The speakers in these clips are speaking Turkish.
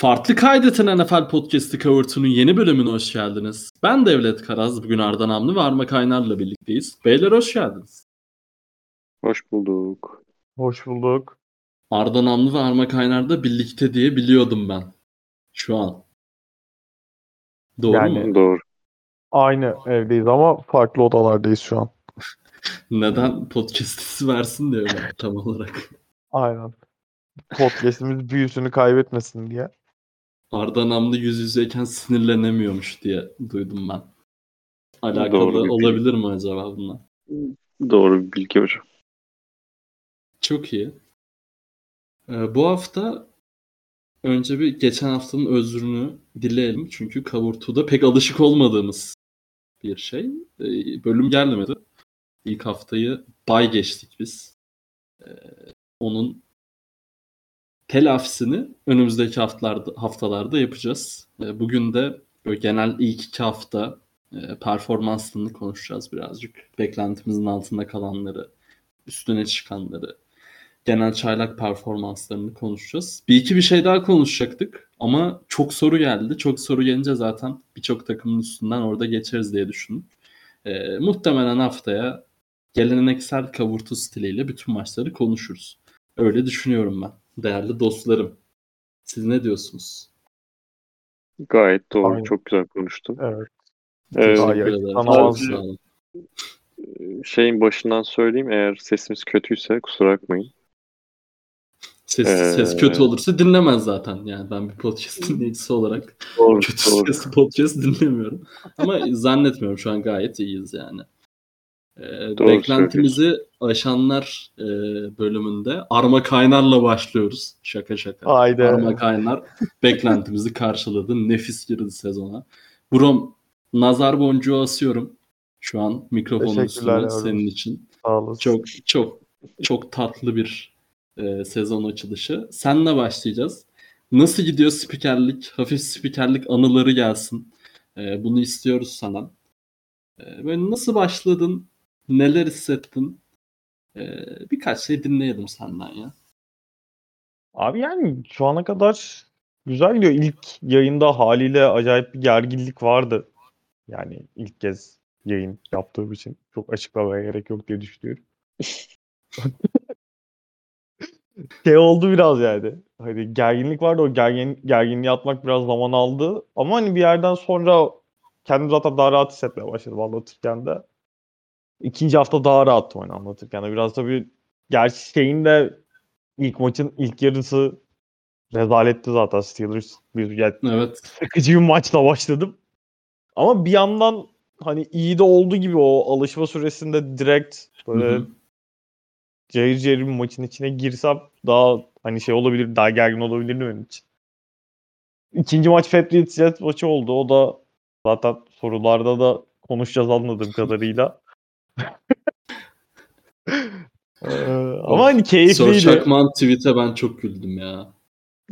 Farklı Kaydeten NFL Podcast'ı Covert'ının yeni bölümüne hoş geldiniz. Ben Devlet Karaz, bugün Arda Namlı ve Arma Kaynar'la birlikteyiz. Beyler hoş geldiniz. Hoş bulduk. Hoş bulduk. Arda Namlı ve Arma Kaynar da birlikte diye biliyordum ben. Şu an. Doğru Yani- mu? Doğru. Aynı evdeyiz ama farklı odalardayız şu an. Neden podcast ismi versin diye tam olarak. Aynen. Podcast'imiz büyüsünü kaybetmesin diye. Arda Namlı yüz yüzeyken sinirlenemiyormuş diye duydum ben. Alakalı Doğru olabilir mi acaba bununla? Doğru bir bilgi hocam. Çok iyi. Ee, bu hafta önce bir geçen haftanın özrünü dileyelim. Çünkü Kavurtu'da pek alışık olmadığımız bir şey. Ee, bölüm gelmedi. İlk haftayı bay geçtik biz. Ee, onun telafisini önümüzdeki haftalarda, haftalarda yapacağız. Ee, bugün de böyle genel ilk iki hafta e, performanslarını konuşacağız birazcık. Beklentimizin altında kalanları, üstüne çıkanları, genel çaylak performanslarını konuşacağız. Bir iki bir şey daha konuşacaktık ama çok soru geldi. Çok soru gelince zaten birçok takımın üstünden orada geçeriz diye düşündüm. Ee, muhtemelen haftaya geleneksel kavurtu stiliyle bütün maçları konuşuruz. Öyle düşünüyorum ben. Değerli dostlarım. Siz ne diyorsunuz? Gayet doğru. Aynen. Çok güzel konuştun. Evet. Ee, Teşekkür ederim. sağ olun. şeyin başından söyleyeyim. Eğer sesimiz kötüyse kusura bakmayın. Ses, Ee, ses kötü olursa dinlemez zaten. Yani ben bir podcast dinleyicisi olarak Doğru. kötü doğru. sesli podcast dinlemiyorum. Ama zannetmiyorum şu an gayet iyiyiz yani. Ee, Doğru beklentimizi aşanlar e, bölümünde Arma Kaynar'la başlıyoruz. Şaka şaka. Haydi. Arma Kaynar beklentimizi karşıladı. Nefis girdi sezona. Brom nazar boncuğu asıyorum. Şu an mikrofonun üstüne yavrum. senin için. Sağ olasın. Çok çok çok tatlı bir e, sezon açılışı. Senle başlayacağız. Nasıl gidiyor spikerlik? Hafif spikerlik anıları gelsin. E, bunu istiyoruz senden. E, böyle nasıl başladın? Neler hissettin? E, birkaç şey dinleyelim senden ya. Abi yani şu ana kadar güzel gidiyor. İlk yayında haliyle acayip bir gerginlik vardı. Yani ilk kez yayın yaptığım için çok açıklamaya gerek yok diye düşünüyorum. şey oldu biraz yani. Hani gerginlik vardı o gergin, gerginliği atmak biraz zaman aldı. Ama hani bir yerden sonra kendim zaten daha rahat hissetmeye başladım anlatırken de. İkinci hafta daha rahattım hani anlatırken de. Biraz tabii gerçi şeyin de ilk maçın ilk yarısı rezaletti zaten Steelers. Bir, yani Evet. sıkıcı bir maçla başladım. Ama bir yandan hani iyi de oldu gibi o alışma süresinde direkt böyle cayır cayır bir maçın içine girsem daha hani şey olabilir, daha gergin olabilirdi benim için. İkinci maç Patriots Jets maçı oldu. O da zaten sorularda da konuşacağız anladığım kadarıyla. Ee, ama hani Sor keyifliydi. Çakman tweet'e ben çok güldüm ya.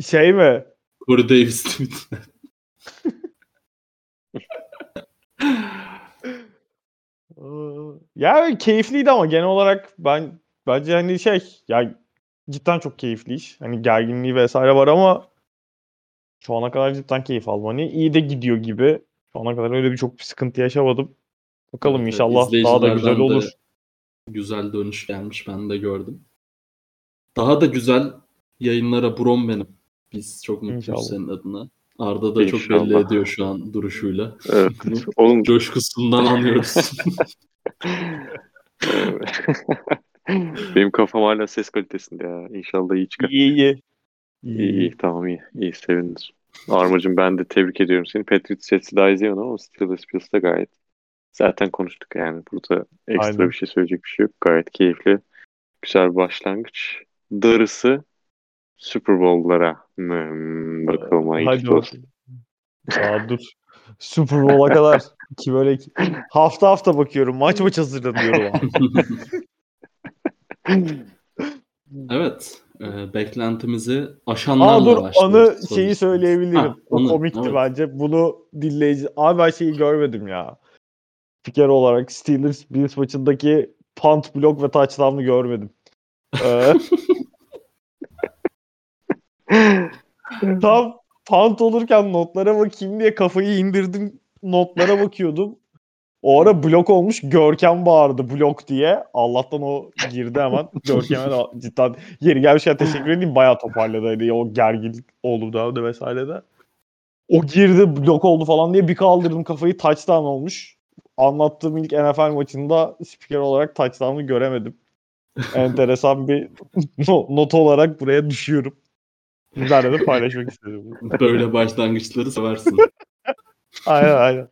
Şey mi? Corey Davis tweet'e. Ee, Ya keyifliydi ama genel olarak ben bence hani şey ya cidden çok keyifli iş. Hani gerginliği vesaire var ama şu ana kadar cidden keyif aldım. Hani iyi de gidiyor gibi. Şu ana kadar öyle bir çok bir sıkıntı yaşamadım. Bakalım Evet, inşallah daha da güzel olur. Güzel dönüş gelmiş ben de gördüm. Daha da güzel yayınlara Brom benim. Biz çok mutluyuz senin adına. Arda da çok İnşallah. belli ediyor şu an duruşuyla. Evet. Oğlum coşkusundan anlıyoruz. benim kafam hala ses kalitesinde ya. İnşallah iyi çıkar. İyi iyi. İyi iyi tamam iyi. İyi sevindim. Armacığım ben de tebrik ediyorum seni. Patriots Jets'i daha izlemedim ama Steelers Bills'te gayet zaten konuştuk yani. Burada ekstra Aynen. bir şey söyleyecek bir şey yok. Gayet keyifli. Güzel bir başlangıç. Darısı Super Bowl'lara. Hmm, bakalım Hadi hayırlısı olsun. Aa, dur. Super Bowl'a kadar ki böyle hafta hafta bakıyorum. Maç maç hazırlanıyorum evet. e, beklentimizi aşanlarla Aa dur başlıyoruz. anı şeyi söyleyebilirim. Ha, o anı, komikti evet. bence. Bunu dinleyici... Abi ben şeyi görmedim ya. Spiker olarak Steelers Bills maçındaki punt blok ve touchdown'ı görmedim. Ee, tam punt olurken notlara bakayım diye kafayı indirdim. Notlara bakıyordum. O ara blok olmuş. Görkem bağırdı blok diye. Allah'tan o girdi hemen. Görkem'e de cidden yeri gelmişken teşekkür edeyim. Bayağı toparladı. Hani o gerginlik oldu da vesaire de. O girdi blok oldu falan diye bir kaldırdım kafayı. Touchdown olmuş. Anlattığım ilk NFL maçında spiker olarak touchdown'ı göremedim. Enteresan bir not olarak buraya düşüyorum. Sizlerle de paylaşmak istedim. Böyle başlangıçları seversin. aynen aynen.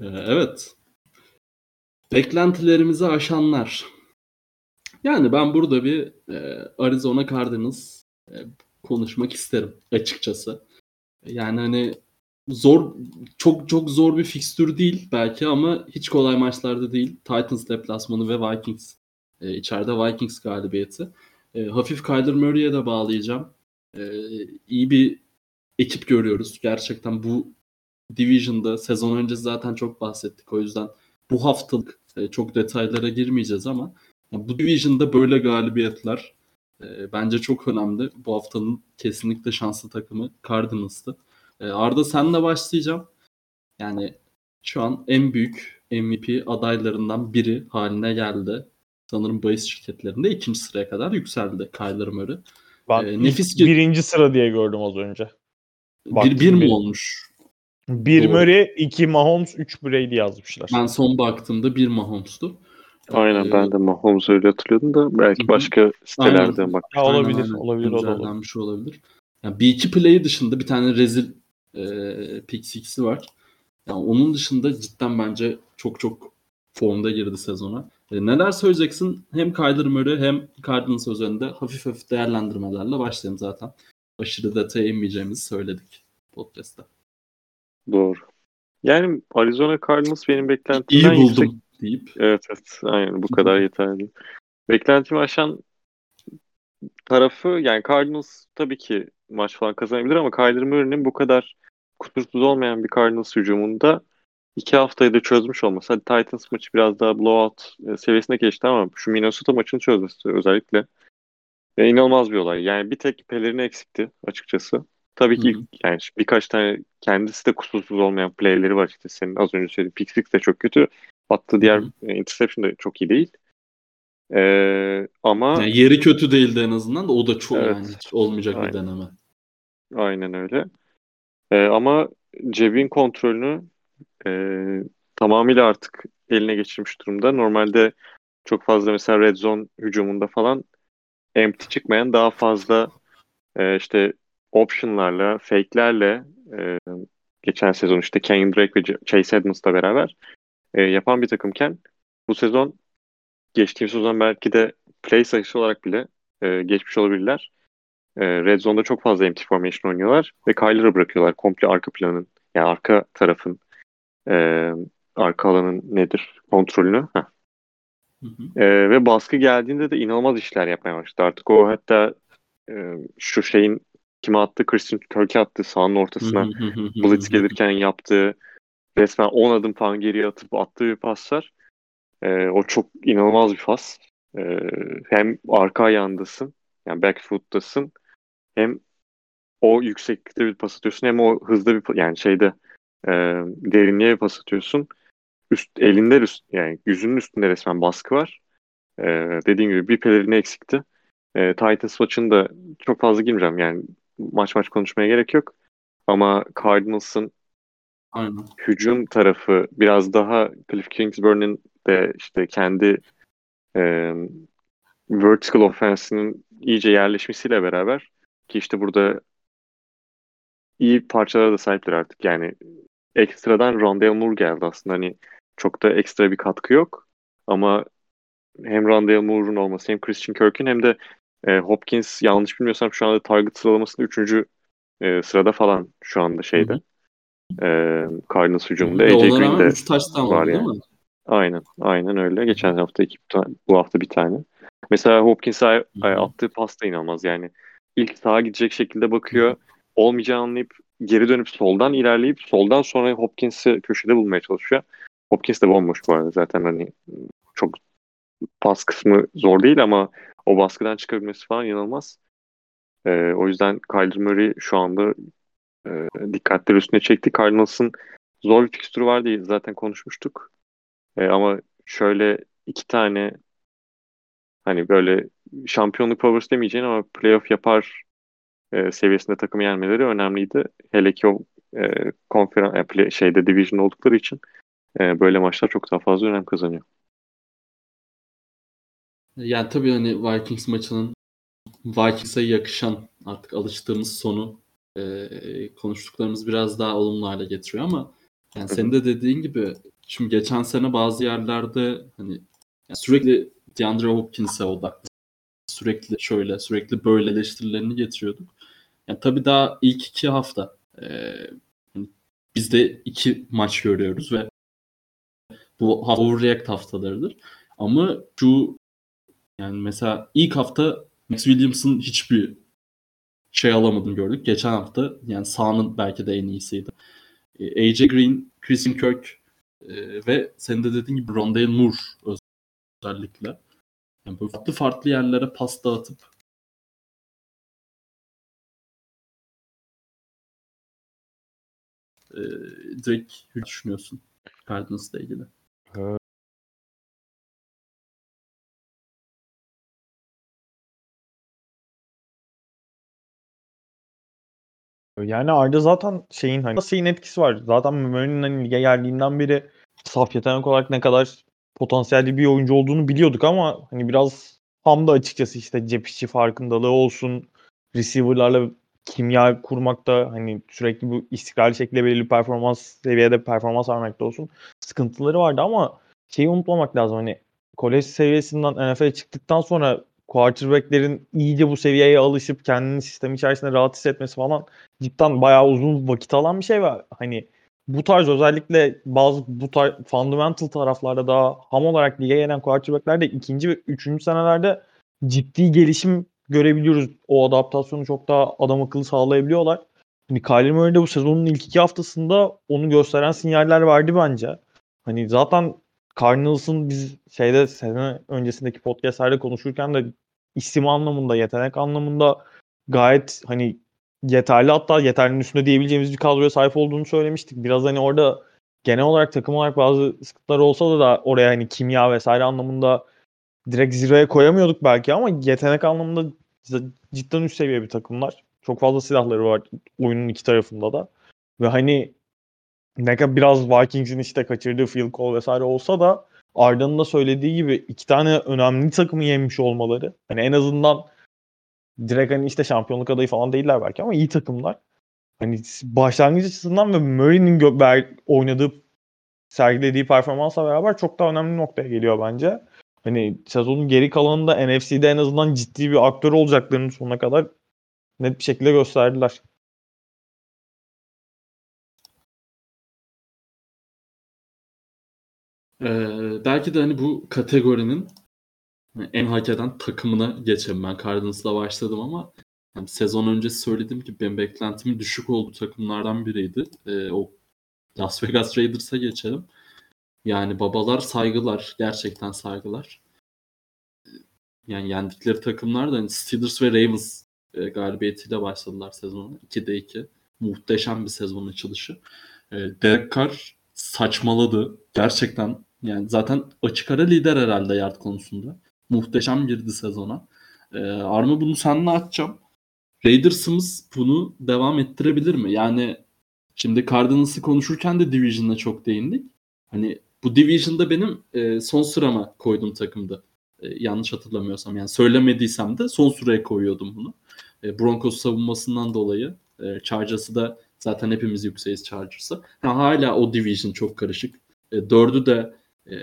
Ee, evet. Beklentilerimizi aşanlar. Yani ben burada bir e, Arizona Cardinals e, konuşmak isterim açıkçası. Yani hani zor çok çok zor bir fikstür değil belki ama hiç kolay maçlarda değil. Titans deplasmanı ve Vikings e, içeride Vikings galibiyeti. E, hafif Kyler Murray'e de bağlayacağım. E, iyi bir ekip görüyoruz. Gerçekten bu Division'da sezon öncesi zaten çok bahsettik. O yüzden bu haftalık e, çok detaylara girmeyeceğiz ama bu Division'da böyle galibiyetler e, bence çok önemli. Bu haftanın kesinlikle şanslı takımı Cardinals'tı. E, Arda senle başlayacağım. Yani şu an en büyük MVP adaylarından biri haline geldi. Sanırım bahis şirketlerinde ikinci sıraya kadar yükseldi Kyler Murray. Ben ee, nefis birinci sıra diye gördüm az önce. bir, bir mi olmuş? Bir Doğru. Murray, iki Mahomes, üç Brady yazmışlar. Ben son baktığımda bir Mahomes'tu. Aynen ee, ben de Mahomes öyle hatırlıyordum da belki hı. başka sitelerden bak. Ya olabilir, aynen, olabilir, olabilir. Bir olabilir. Yani bir iki play'i dışında bir tane rezil e, pick var. Yani onun dışında cidden bence çok çok formda girdi sezona. E, neler söyleyeceksin? Hem Kyler Murray hem Cardinals üzerinde hafif hafif değerlendirmelerle başlayalım zaten. Aşırı detaya inmeyeceğimizi söyledik podcast'ta. Doğru. Yani Arizona Cardinals benim beklentimden İyi buldum yüksek... deyip. Evet evet. Aynen bu kadar yeterli. Beklentimi aşan tarafı yani Cardinals tabii ki maç falan kazanabilir ama Kyler Murray'nin bu kadar kusursuz olmayan bir Cardinals hücumunda iki haftayı da çözmüş olması. Hadi Titans maçı biraz daha blowout e, seviyesine geçti ama şu Minnesota maçını çözmesi özellikle e, inanılmaz bir olay. Yani bir tek pelerini eksikti açıkçası. Tabii ki Hı-hı. yani birkaç tane kendisi de kusursuz olmayan playleri var işte senin az önce söylediğin pick six de çok kötü. Attığı diğer Hı-hı. interception de çok iyi değil. Ee, ama yani yeri kötü değildi en azından da o da çok evet. yani hiç olmayacak Aynen. bir deneme. Aynen öyle. Ee, ama cebin kontrolünü e, tamamıyla artık eline geçirmiş durumda. Normalde çok fazla mesela red zone hücumunda falan empty çıkmayan daha fazla e, işte option'larla, fake'lerle e, geçen sezon işte Kenyon Drake ve Chase Edmonds'la beraber e, yapan bir takımken bu sezon geçtiğimiz sezon belki de play sayısı olarak bile e, geçmiş olabilirler. E, Red Zone'da çok fazla empty formation oynuyorlar ve Kyler'a bırakıyorlar komple arka planın yani arka tarafın e, arka alanın nedir kontrolünü. Heh. Hı hı. E, ve baskı geldiğinde de inanılmaz işler yapmaya başladı. Artık o hatta e, şu şeyin kime attı? Christian Kirk'e attı sağın ortasına. Blitz gelirken yaptığı resmen 10 adım falan geriye atıp attığı bir paslar. E, o çok inanılmaz bir pas. E, hem arka ayağındasın yani backfoot'tasın hem o yükseklikte bir pas atıyorsun hem o hızlı bir yani şeyde e, derinliğe bir pas atıyorsun. Üst, elinde üst, yani yüzünün üstünde resmen baskı var. E, dediğim gibi bir pelerini eksikti. E, Titans maçında çok fazla girmeyeceğim. Yani maç maç konuşmaya gerek yok. Ama Cardinals'ın Aynen. hücum tarafı biraz daha Cliff Kingsbury'nin de işte kendi e, vertical offense'inin iyice yerleşmesiyle beraber ki işte burada iyi parçalara da sahipler artık. Yani ekstradan Rondale Moore geldi aslında. Hani çok da ekstra bir katkı yok. Ama hem Rondale Moore'un olması hem Christian Kirk'ün hem de e, Hopkins yanlış bilmiyorsam şu anda target sıralamasında 3. E, sırada falan şu anda şeyde. E, Cardinals hücumunda. AJ Green'de var yani. Değil mi? Aynen. Aynen öyle. Geçen hafta iki bu hafta bir tane. Mesela Hopkins'e attığı pasta inanılmaz yani. İlk sağa gidecek şekilde bakıyor. Olmayacağını anlayıp geri dönüp soldan ilerleyip soldan sonra Hopkins'i köşede bulmaya çalışıyor. Hopkins de bomboş bu arada zaten hani çok pas kısmı zor değil ama o baskıdan çıkabilmesi falan inanılmaz. E, o yüzden Kyler Murray şu anda e, dikkatleri üstüne çekti. Cardinals'ın zor bir fikstürü var diye zaten konuşmuştuk. E, ama şöyle iki tane hani böyle şampiyonluk favori demeyeceğin ama playoff yapar e, seviyesinde takım yenmeleri önemliydi. Hele ki o e, konferans e, şeyde division oldukları için e, böyle maçlar çok daha fazla önem kazanıyor. Yani tabii hani Vikings maçının Vikings'e yakışan artık alıştığımız sonu e, konuştuklarımız biraz daha olumlu hale getiriyor ama yani senin de dediğin gibi şimdi geçen sene bazı yerlerde hani yani sürekli DeAndre Hopkins'e odaklı sürekli şöyle sürekli böyle eleştirilerini getiriyorduk. Yani tabii daha ilk iki hafta e, biz de iki maç görüyoruz ve bu overreact haftalarıdır. Ama şu yani mesela ilk hafta Max Williams'ın hiçbir şey alamadım gördük. Geçen hafta yani sahanın belki de en iyisiydi. AJ Green, Christian Kirk e, ve senin de dediğin gibi Rondale Moore özellikle. Yani böyle farklı farklı yerlere pas dağıtıp e, direkt ne düşünüyorsun Cardinals'la ilgili? Yani Arda zaten şeyin hani şeyin etkisi var. Zaten Murray'nin hani lige geldiğinden beri saf yetenek olarak ne kadar potansiyelli bir oyuncu olduğunu biliyorduk ama hani biraz tam da açıkçası işte cep içi farkındalığı olsun, receiver'larla kimya kurmakta hani sürekli bu istikrarlı şekilde belirli performans seviyede performans vermekte olsun sıkıntıları vardı ama şeyi unutmamak lazım. Hani kolej seviyesinden NFL'e çıktıktan sonra quarterback'lerin iyice bu seviyeye alışıp kendini sistem içerisinde rahat hissetmesi falan cidden bayağı uzun vakit alan bir şey ve hani bu tarz özellikle bazı bu tarz fundamental taraflarda daha ham olarak lige gelen quarterback'lerde ikinci ve üçüncü senelerde ciddi gelişim görebiliyoruz. O adaptasyonu çok daha adam akıllı sağlayabiliyorlar. Hani Kyler Murray de bu sezonun ilk iki haftasında onu gösteren sinyaller verdi bence. Hani zaten Cardinals'ın biz şeyde sene öncesindeki podcastlerde konuşurken de isim anlamında, yetenek anlamında gayet hani yeterli hatta yeterlinin üstünde diyebileceğimiz bir kadroya sahip olduğunu söylemiştik. Biraz hani orada genel olarak takım olarak bazı sıkıntılar olsa da, da oraya hani kimya vesaire anlamında direkt zirveye koyamıyorduk belki ama yetenek anlamında cidden üst seviye bir takımlar. Çok fazla silahları var oyunun iki tarafında da. Ve hani ne kadar biraz Vikings'in işte kaçırdığı field goal vesaire olsa da Arda'nın da söylediği gibi iki tane önemli takımı yenmiş olmaları. Hani en azından direkt hani işte şampiyonluk adayı falan değiller belki ama iyi takımlar. Hani başlangıç açısından ve Murray'nin gö- oynadığı sergilediği performansla beraber çok daha önemli noktaya geliyor bence. Hani sezonun geri kalanında NFC'de en azından ciddi bir aktör olacaklarını sonuna kadar net bir şekilde gösterdiler. Ee, belki de hani bu kategorinin en hak eden takımına geçelim. Ben Cardinals'la başladım ama yani sezon öncesi söylediğim gibi benim beklentimin düşük olduğu takımlardan biriydi. Ee, o Las Vegas Raiders'a geçelim. Yani babalar saygılar. Gerçekten saygılar. Yani yendikleri takımlar da hani Steelers ve Ravens e, galibiyetiyle başladılar sezonu. 2'de 2. Muhteşem bir sezon açılışı. E, Derek Carr saçmaladı. Gerçekten yani zaten açık ara lider herhalde yard konusunda. Muhteşem girdi sezona. E, Arma bunu seninle açacağım. Raiders'ımız bunu devam ettirebilir mi? Yani şimdi Cardinals'ı konuşurken de Division'a çok değindik. Hani bu Division'da benim e, son sırama koyduğum takımdı. E, yanlış hatırlamıyorsam yani söylemediysem de son sıraya koyuyordum bunu. E, Broncos savunmasından dolayı e, Chargers'ı da zaten hepimiz yükseğiz Chargers'a. Ha, hala o division çok karışık. E, dördü de e,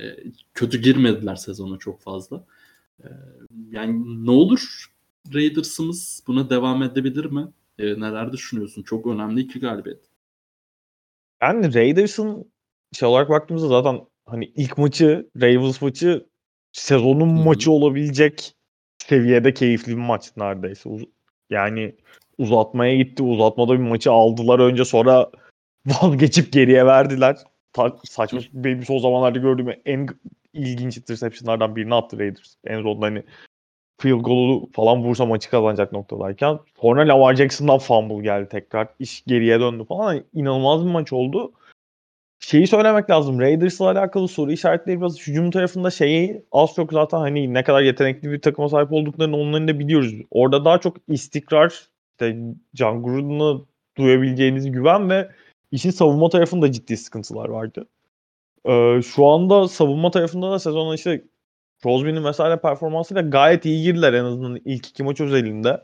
kötü girmediler sezona çok fazla. E, yani ne olur Raiders'ımız buna devam edebilir mi? E, neler düşünüyorsun? Çok önemli iki galibiyet. Yani Raiders'ın şey olarak baktığımızda zaten hani ilk maçı Ravens maçı sezonun Hı-hı. maçı olabilecek seviyede keyifli bir maç neredeyse. Yani uzatmaya gitti. Uzatmada bir maçı aldılar önce sonra vazgeçip geriye verdiler. Ta- saçma benim son zamanlarda gördüğüm en ilginç interceptionlardan birini attı Raiders. En sonunda hani field goal'u falan vursa maçı kazanacak noktadayken sonra Lamar Jackson'dan fumble geldi tekrar. iş geriye döndü falan. Hani inanılmaz bir maç oldu. Şeyi söylemek lazım. Raiders'la alakalı soru işaretleri biraz hücum tarafında şeyi az çok zaten hani ne kadar yetenekli bir takıma sahip olduklarını onların da biliyoruz. Orada daha çok istikrar işte John Gruden'ı duyabileceğiniz güven ve işin savunma tarafında ciddi sıkıntılar vardı. Ee, şu anda savunma tarafında da sezonun işte Crosby'nin vesaire performansıyla gayet iyi girdiler en azından ilk iki maç özelinde.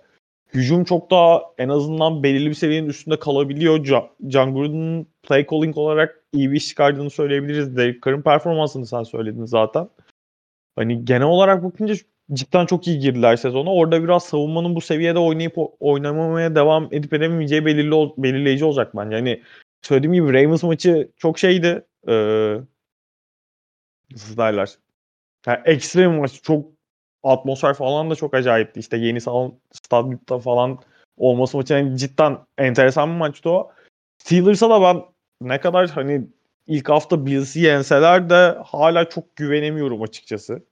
Hücum çok daha en azından belirli bir seviyenin üstünde kalabiliyor. John Gruden'ın play calling olarak iyi bir iş çıkardığını söyleyebiliriz. Derek Carr'ın performansını sen söyledin zaten. Hani genel olarak bakınca cidden çok iyi girdiler sezona. Orada biraz savunmanın bu seviyede oynayıp oynamamaya devam edip edemeyeceği belirli, belirleyici olacak bence. Yani söylediğim gibi Ravens maçı çok şeydi. Ee, nasıl derler? Yani ekstrem maç. Çok atmosfer falan da çok acayipti. İşte yeni salon stadyumda falan olması maçı yani cidden enteresan bir maçtı o. Steelers'a da ben ne kadar hani ilk hafta Bills'i yenseler de hala çok güvenemiyorum açıkçası.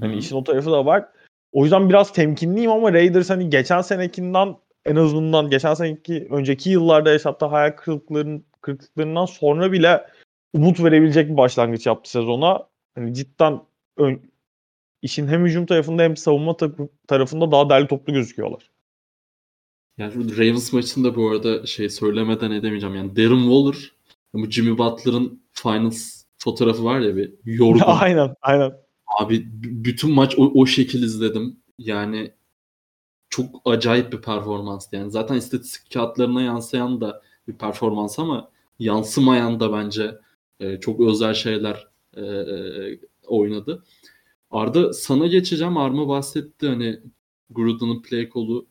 Hani işin o tarafı da var. O yüzden biraz temkinliyim ama Raiders hani geçen senekinden en azından geçen seneki önceki yıllarda yaşattığı hayal kırıklıkların, kırıklıklarından sonra bile umut verebilecek bir başlangıç yaptı sezona. Hani cidden ön, işin hem hücum tarafında hem savunma tarafında daha değerli toplu gözüküyorlar. Yani Ravens maçında bu arada şey söylemeden edemeyeceğim. Yani Darren Waller bu Jimmy Butler'ın finals fotoğrafı var ya bir yorgun. aynen aynen. Abi bütün maç o, o şekil izledim. Yani çok acayip bir performanstı. Yani zaten istatistik kağıtlarına yansıyan da bir performans ama yansımayan da bence e, çok özel şeyler e, e, oynadı. Arda sana geçeceğim. Arma bahsetti hani Gruden'ın play kolu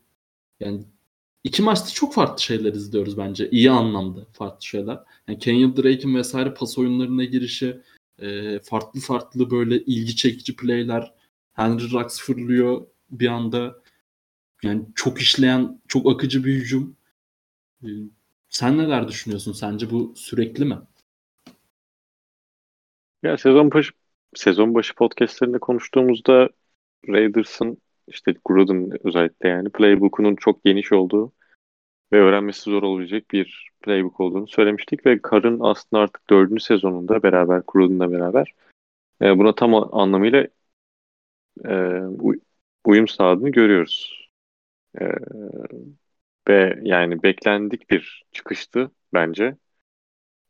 yani iki maçta çok farklı şeyler izliyoruz bence. İyi anlamda farklı şeyler. Yani Kenyon Drake'in vesaire pas oyunlarına girişi e, farklı farklı böyle ilgi çekici playler. Henry Rux fırlıyor bir anda. Yani çok işleyen, çok akıcı bir hücum. E, sen neler düşünüyorsun? Sence bu sürekli mi? Ya sezon başı sezon başı podcastlerinde konuştuğumuzda Raiders'ın işte Gruden özellikle yani playbook'unun çok geniş olduğu ve öğrenmesi zor olabilecek bir playbook olduğunu söylemiştik ve Carr'ın aslında artık dördüncü sezonunda beraber Gruden'la beraber e, buna tam anlamıyla e, uyum sağladığını görüyoruz. E, ve yani beklendik bir çıkıştı bence.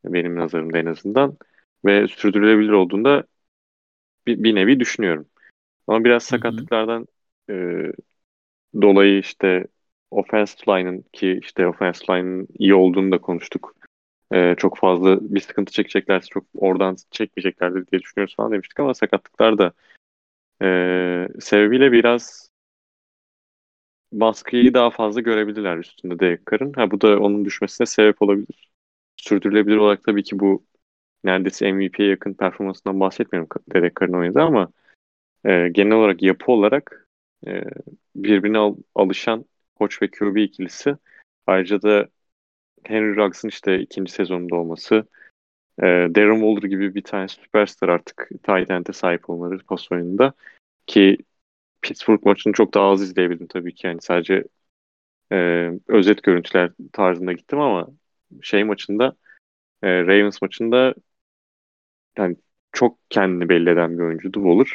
Benim nazarımda en azından. Ve sürdürülebilir olduğunda bir, bir nevi düşünüyorum. Ama biraz sakatlıklardan e, dolayı işte offensive line'ın ki işte offensive line'ın iyi olduğunu da konuştuk. E, çok fazla bir sıkıntı çekeceklerse çok oradan çekmeyeceklerdir diye düşünüyoruz falan demiştik ama sakatlıklar da e, sebebiyle biraz baskıyı daha fazla görebilirler üstünde Derek Carr'ın. Ha bu da onun düşmesine sebep olabilir. Sürdürülebilir olarak tabii ki bu neredeyse MVP'ye yakın performansından bahsetmiyorum Derek Carr'ın oynadığı ama e, genel olarak yapı olarak e, birbirine al, alışan koç ve QB ikilisi. Ayrıca da Henry Ruggs'ın işte ikinci sezonunda olması, e, Darren Waller gibi bir tane süperstar artık tight end'e sahip olmaları pas oyununda ki Pittsburgh maçını çok daha az izleyebildim tabii ki. Yani sadece e, özet görüntüler tarzında gittim ama şey maçında e, Ravens maçında yani çok kendini belli eden bir oyuncuydu Waller.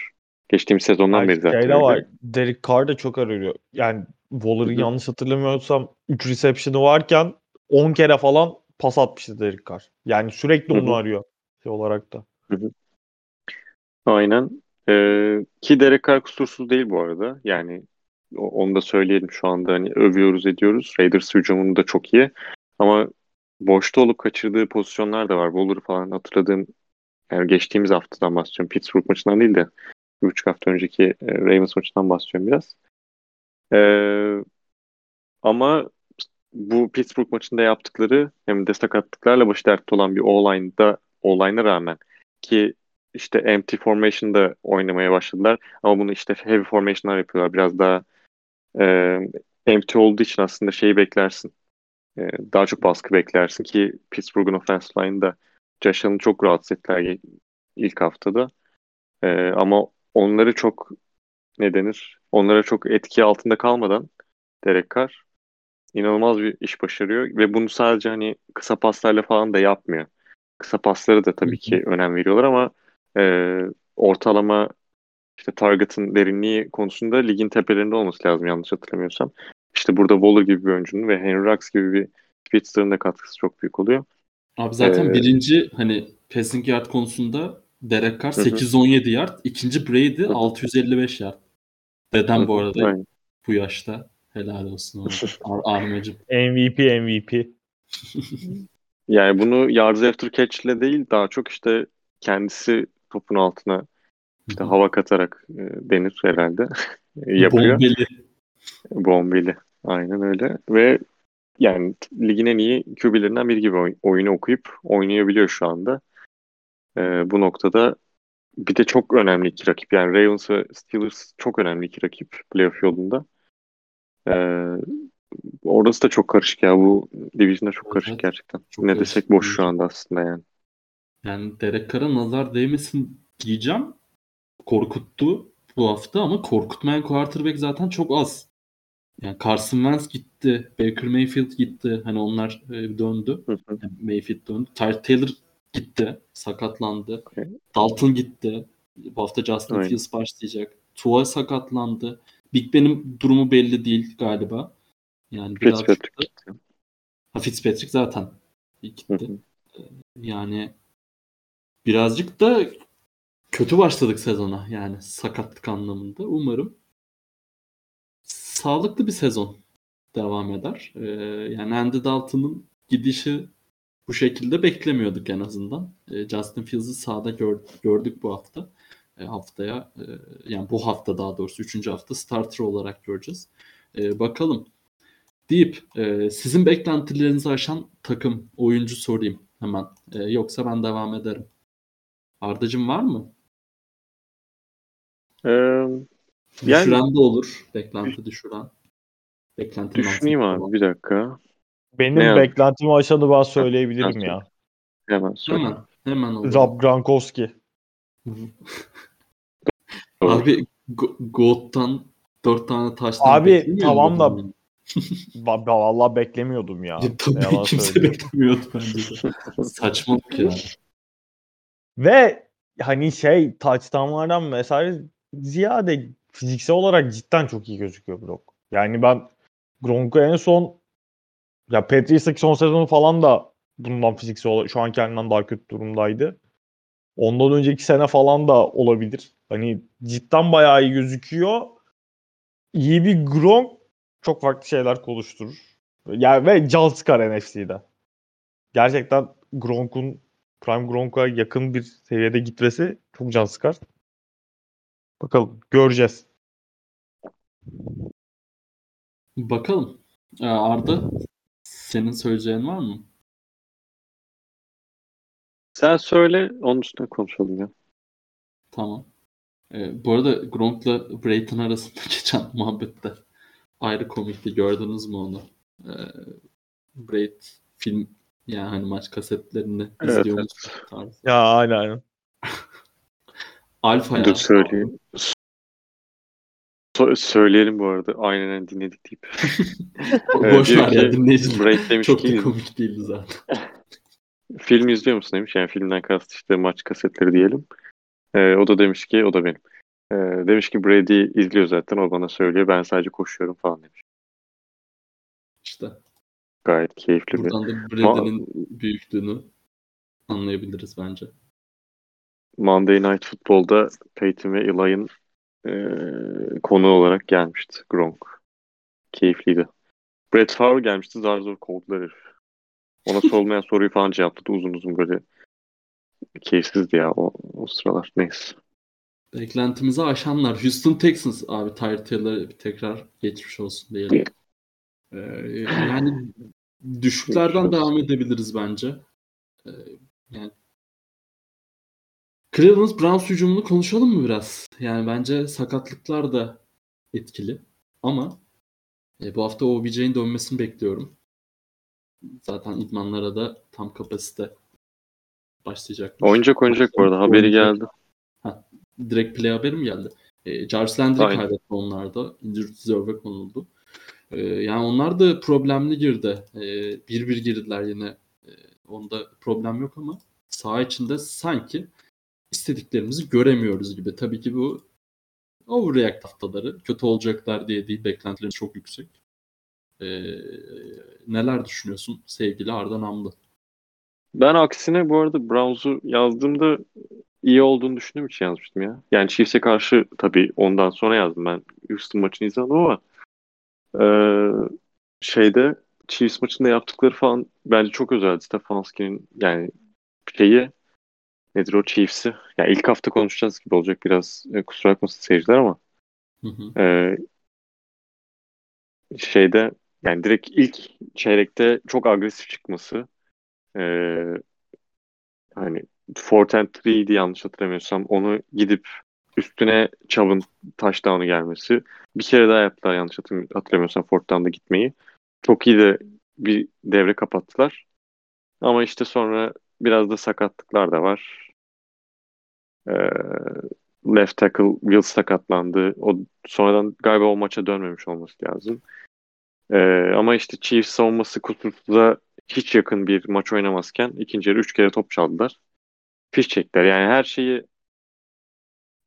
Geçtiğimiz sezondan beri zaten. Şey var. Derek Carr da çok arıyor. Yani Waller'ın yanlış hatırlamıyorsam 3 reception'ı varken 10 kere falan pas atmıştı Derek Carr. Yani sürekli onu Hı-hı. arıyor şey olarak da. Hı-hı. Aynen. Ee, ki Derek Carr kusursuz değil bu arada. Yani onu da söyleyelim şu anda hani övüyoruz ediyoruz. Raiders hücumunu da çok iyi. Ama boşta olup kaçırdığı pozisyonlar da var. Waller'ı falan hatırladığım yani geçtiğimiz haftadan bahsediyorum. Pittsburgh maçından değil de bir hafta önceki e, Ravens maçından bahsediyorum biraz. Ee, ama bu Pittsburgh maçında yaptıkları hem de sakatlıklarla başı dertte olan bir O-line'da O-line'a rağmen ki işte empty formation'da oynamaya başladılar ama bunu işte heavy formation'lar yapıyorlar. Biraz daha e, empty olduğu için aslında şeyi beklersin. E, daha çok baskı beklersin ki Pittsburgh'un offensive line'da Allen'ı çok rahatsız ettiler ilk haftada. E, ama onları çok ne denir onlara çok etki altında kalmadan Derek Carr inanılmaz bir iş başarıyor ve bunu sadece hani kısa paslarla falan da yapmıyor. Kısa pasları da tabii ki önem veriyorlar ama e, ortalama işte target'ın derinliği konusunda ligin tepelerinde olması lazım yanlış hatırlamıyorsam. İşte burada Waller gibi bir oyuncunun ve Henry Rux gibi bir speedster'ın da katkısı çok büyük oluyor. Abi zaten Ee, birinci hani passing yard konusunda Derek Carr 817 yard. ikinci Brady 655 yard. Dedem bu arada Aynen. bu yaşta. Helal olsun ona. Ar Armacım. MVP MVP. Yani bunu yards after catch ile değil daha çok işte kendisi topun altına işte hava katarak e, denir herhalde. Yapıyor. Bombeli. Bombeli. Aynen öyle. Ve yani ligin en iyi QB'lerinden biri gibi oy- oyunu okuyup oynayabiliyor şu anda. Ee, bu noktada bir de çok önemli iki rakip. Yani Ravens ve Steelers çok önemli iki rakip playoff yolunda. Ee, orası da çok karışık ya. Bu division'da çok karışık evet. gerçekten. Çok ne karışık desek boş şu anda aslında yani. Yani Derek Carr'a nazar değmesin diyeceğim. Korkuttu bu hafta ama korkutmayan quarterback zaten çok az. Yani Carson Wentz gitti. Baker Mayfield gitti. Hani onlar e, döndü. Hı hı. Yani Mayfield döndü. Ty Taylor gitti. Sakatlandı. Okay. Dalton gitti. Bu hafta Justin Aynen. Fields başlayacak. Tua sakatlandı. Big Ben'in durumu belli değil galiba. Yani birazcık Fitzpatrick ha, Fitzpatrick zaten gitti. hı. Yani birazcık da kötü başladık sezona yani sakatlık anlamında. Umarım sağlıklı bir sezon devam eder. Ee, yani Andy Dalton'ın gidişi bu şekilde beklemiyorduk en azından. Ee, Justin Fields'ı sahada gör- gördük bu hafta. Ee, haftaya e, yani bu hafta daha doğrusu 3. hafta starter olarak göreceğiz. Ee, bakalım. Deyip e, sizin beklentilerinizi aşan takım oyuncu sorayım hemen. Ee, yoksa ben devam ederim. Ardacım var mı? Ee, Yani- Düşüren de olur. Beklenti düşüren. Beklentinin düşüneyim abi bir dakika. Benim Ne beklentimi aşanı ben söyleyebilirim ya. Hemen söyle. Hemen. Hemen olur. Rob Gronkowski. Abi Go- Goat'tan 4 tane taştan Abi, tamam da- muydun? Va- va- Vallahi beklemiyordum ya. Tabii yalan kimse söyleyeyim. beklemiyordu bence de. Saçmalık ya. Ve hani şey touchdownlardan vesaire ziyade fiziksel olarak cidden çok iyi gözüküyor Gronk. Yani ben Gronk'u en son ya Patriots'taki son sezonu falan da bundan fiziksel olarak şu an kendinden daha kötü durumdaydı. Ondan önceki sene falan da olabilir. Hani cidden bayağı iyi gözüküyor. İyi bir Gronk çok farklı şeyler konuşturur. Yani ve can sıkar NFC'de. Gerçekten Gronk'un Prime Gronk'a yakın bir seviyede gitmesi çok can sıkar. Bakalım göreceğiz. Bakalım. Ee, Arda senin söyleyeceğin var mı? Sen söyle onun üstüne konuşalım ya. Tamam. Ee, bu arada Gronk'la Brayton arasında geçen muhabbette ayrı komikti. Gördünüz mü onu? Ee, Braid film yani hani maç kasetlerini Evet, izliyor evet. tarzı. Ya aynen aynen. Alfa ya. Dur söyleyeyim. So- söyleyelim bu arada. Aynen dinledik deyip. Boş ver ya dinleyiciler. Break demiş Çok ki da komik değildi zaten. film izliyor musun demiş. Yani filmden kast işte maç kasetleri diyelim. Ee, o da demiş ki o da benim. Ee, demiş ki Brady izliyor zaten o bana söylüyor. Ben sadece koşuyorum falan demiş. İşte Gayet keyifli bir. buradan da Brady'nin büyüklüğünü anlayabiliriz bence. Monday Night Football'da Peyton ve Eli'ın e, konu olarak gelmişti Gronk. Keyifliydi. Brett Favre gelmişti. Zar zor kovdular herif. Ona sorulmayan soruyu falan cevapladı. Uzun uzun böyle keyifsizdi ya o, o sıralar. Neyse. Beklentimizi aşanlar. Houston Texans abi Tyreek Taylor'a bir tekrar geçmiş olsun diyelim. Ee, yani düşüklerden devam edebiliriz bence. Ee, yani Cleveland Browns hücumunu konuşalım mı biraz? Yani bence sakatlıklar da etkili. Ama e, bu hafta OBJ'in dönmesini bekliyorum. Zaten idmanlara da tam kapasite başlayacak. Oynayacak oynayacak bu arada. Haberi geldi. Direkt play haberim geldi. E, Jarvis Landry kaybetti onlar da. Injured reserve'e konuldu. E, yani onlar da problemli girdi. E, 1-1 girdiler yine. E, onda problem yok ama saha içinde sanki istediklerimizi göremiyoruz gibi. Tabii ki bu overreact haftaları. Kötü olacaklar diye değil. Beklentilerimiz çok yüksek. E, neler düşünüyorsun sevgili Arda Namlı? Ben aksine bu arada Browns'u yazdığımda iyi olduğunu düşündüğüm için yazmıştım ya. Yani Chiefs'e karşı tabii ondan sonra yazdım ben. Houston maçını izledim ama eee, şeyde Chiefs maçında yaptıkları falan bence çok özeldi. Stefanski'nin yani şeyi nedir o Chiefs'i? Yani ilk hafta konuşacağız gibi olacak biraz e, kusura bakmasın seyirciler ama Hı hı. eee, şeyde yani direkt ilk çeyrekte çok agresif çıkması eee hani fourth and three'ydi yanlış hatırlamıyorsam. Onu gidip üstüne Chubb'ın touchdown'u gelmesi. Bir kere daha yaptılar yanlış hatırlam- hatırlamıyorsam fourth down'da gitmeyi. Çok iyi de bir devre kapattılar. Ama işte sonra biraz da sakatlıklar da var. Ee, left tackle Wills sakatlandı. O sonradan galiba o maça dönmemiş olması lazım. Ee, ama işte Chiefs savunması kusursuza hiç yakın bir maç oynamazken ikinci yarı üç kere top çaldılar. Fiş çektiler. Yani her şeyi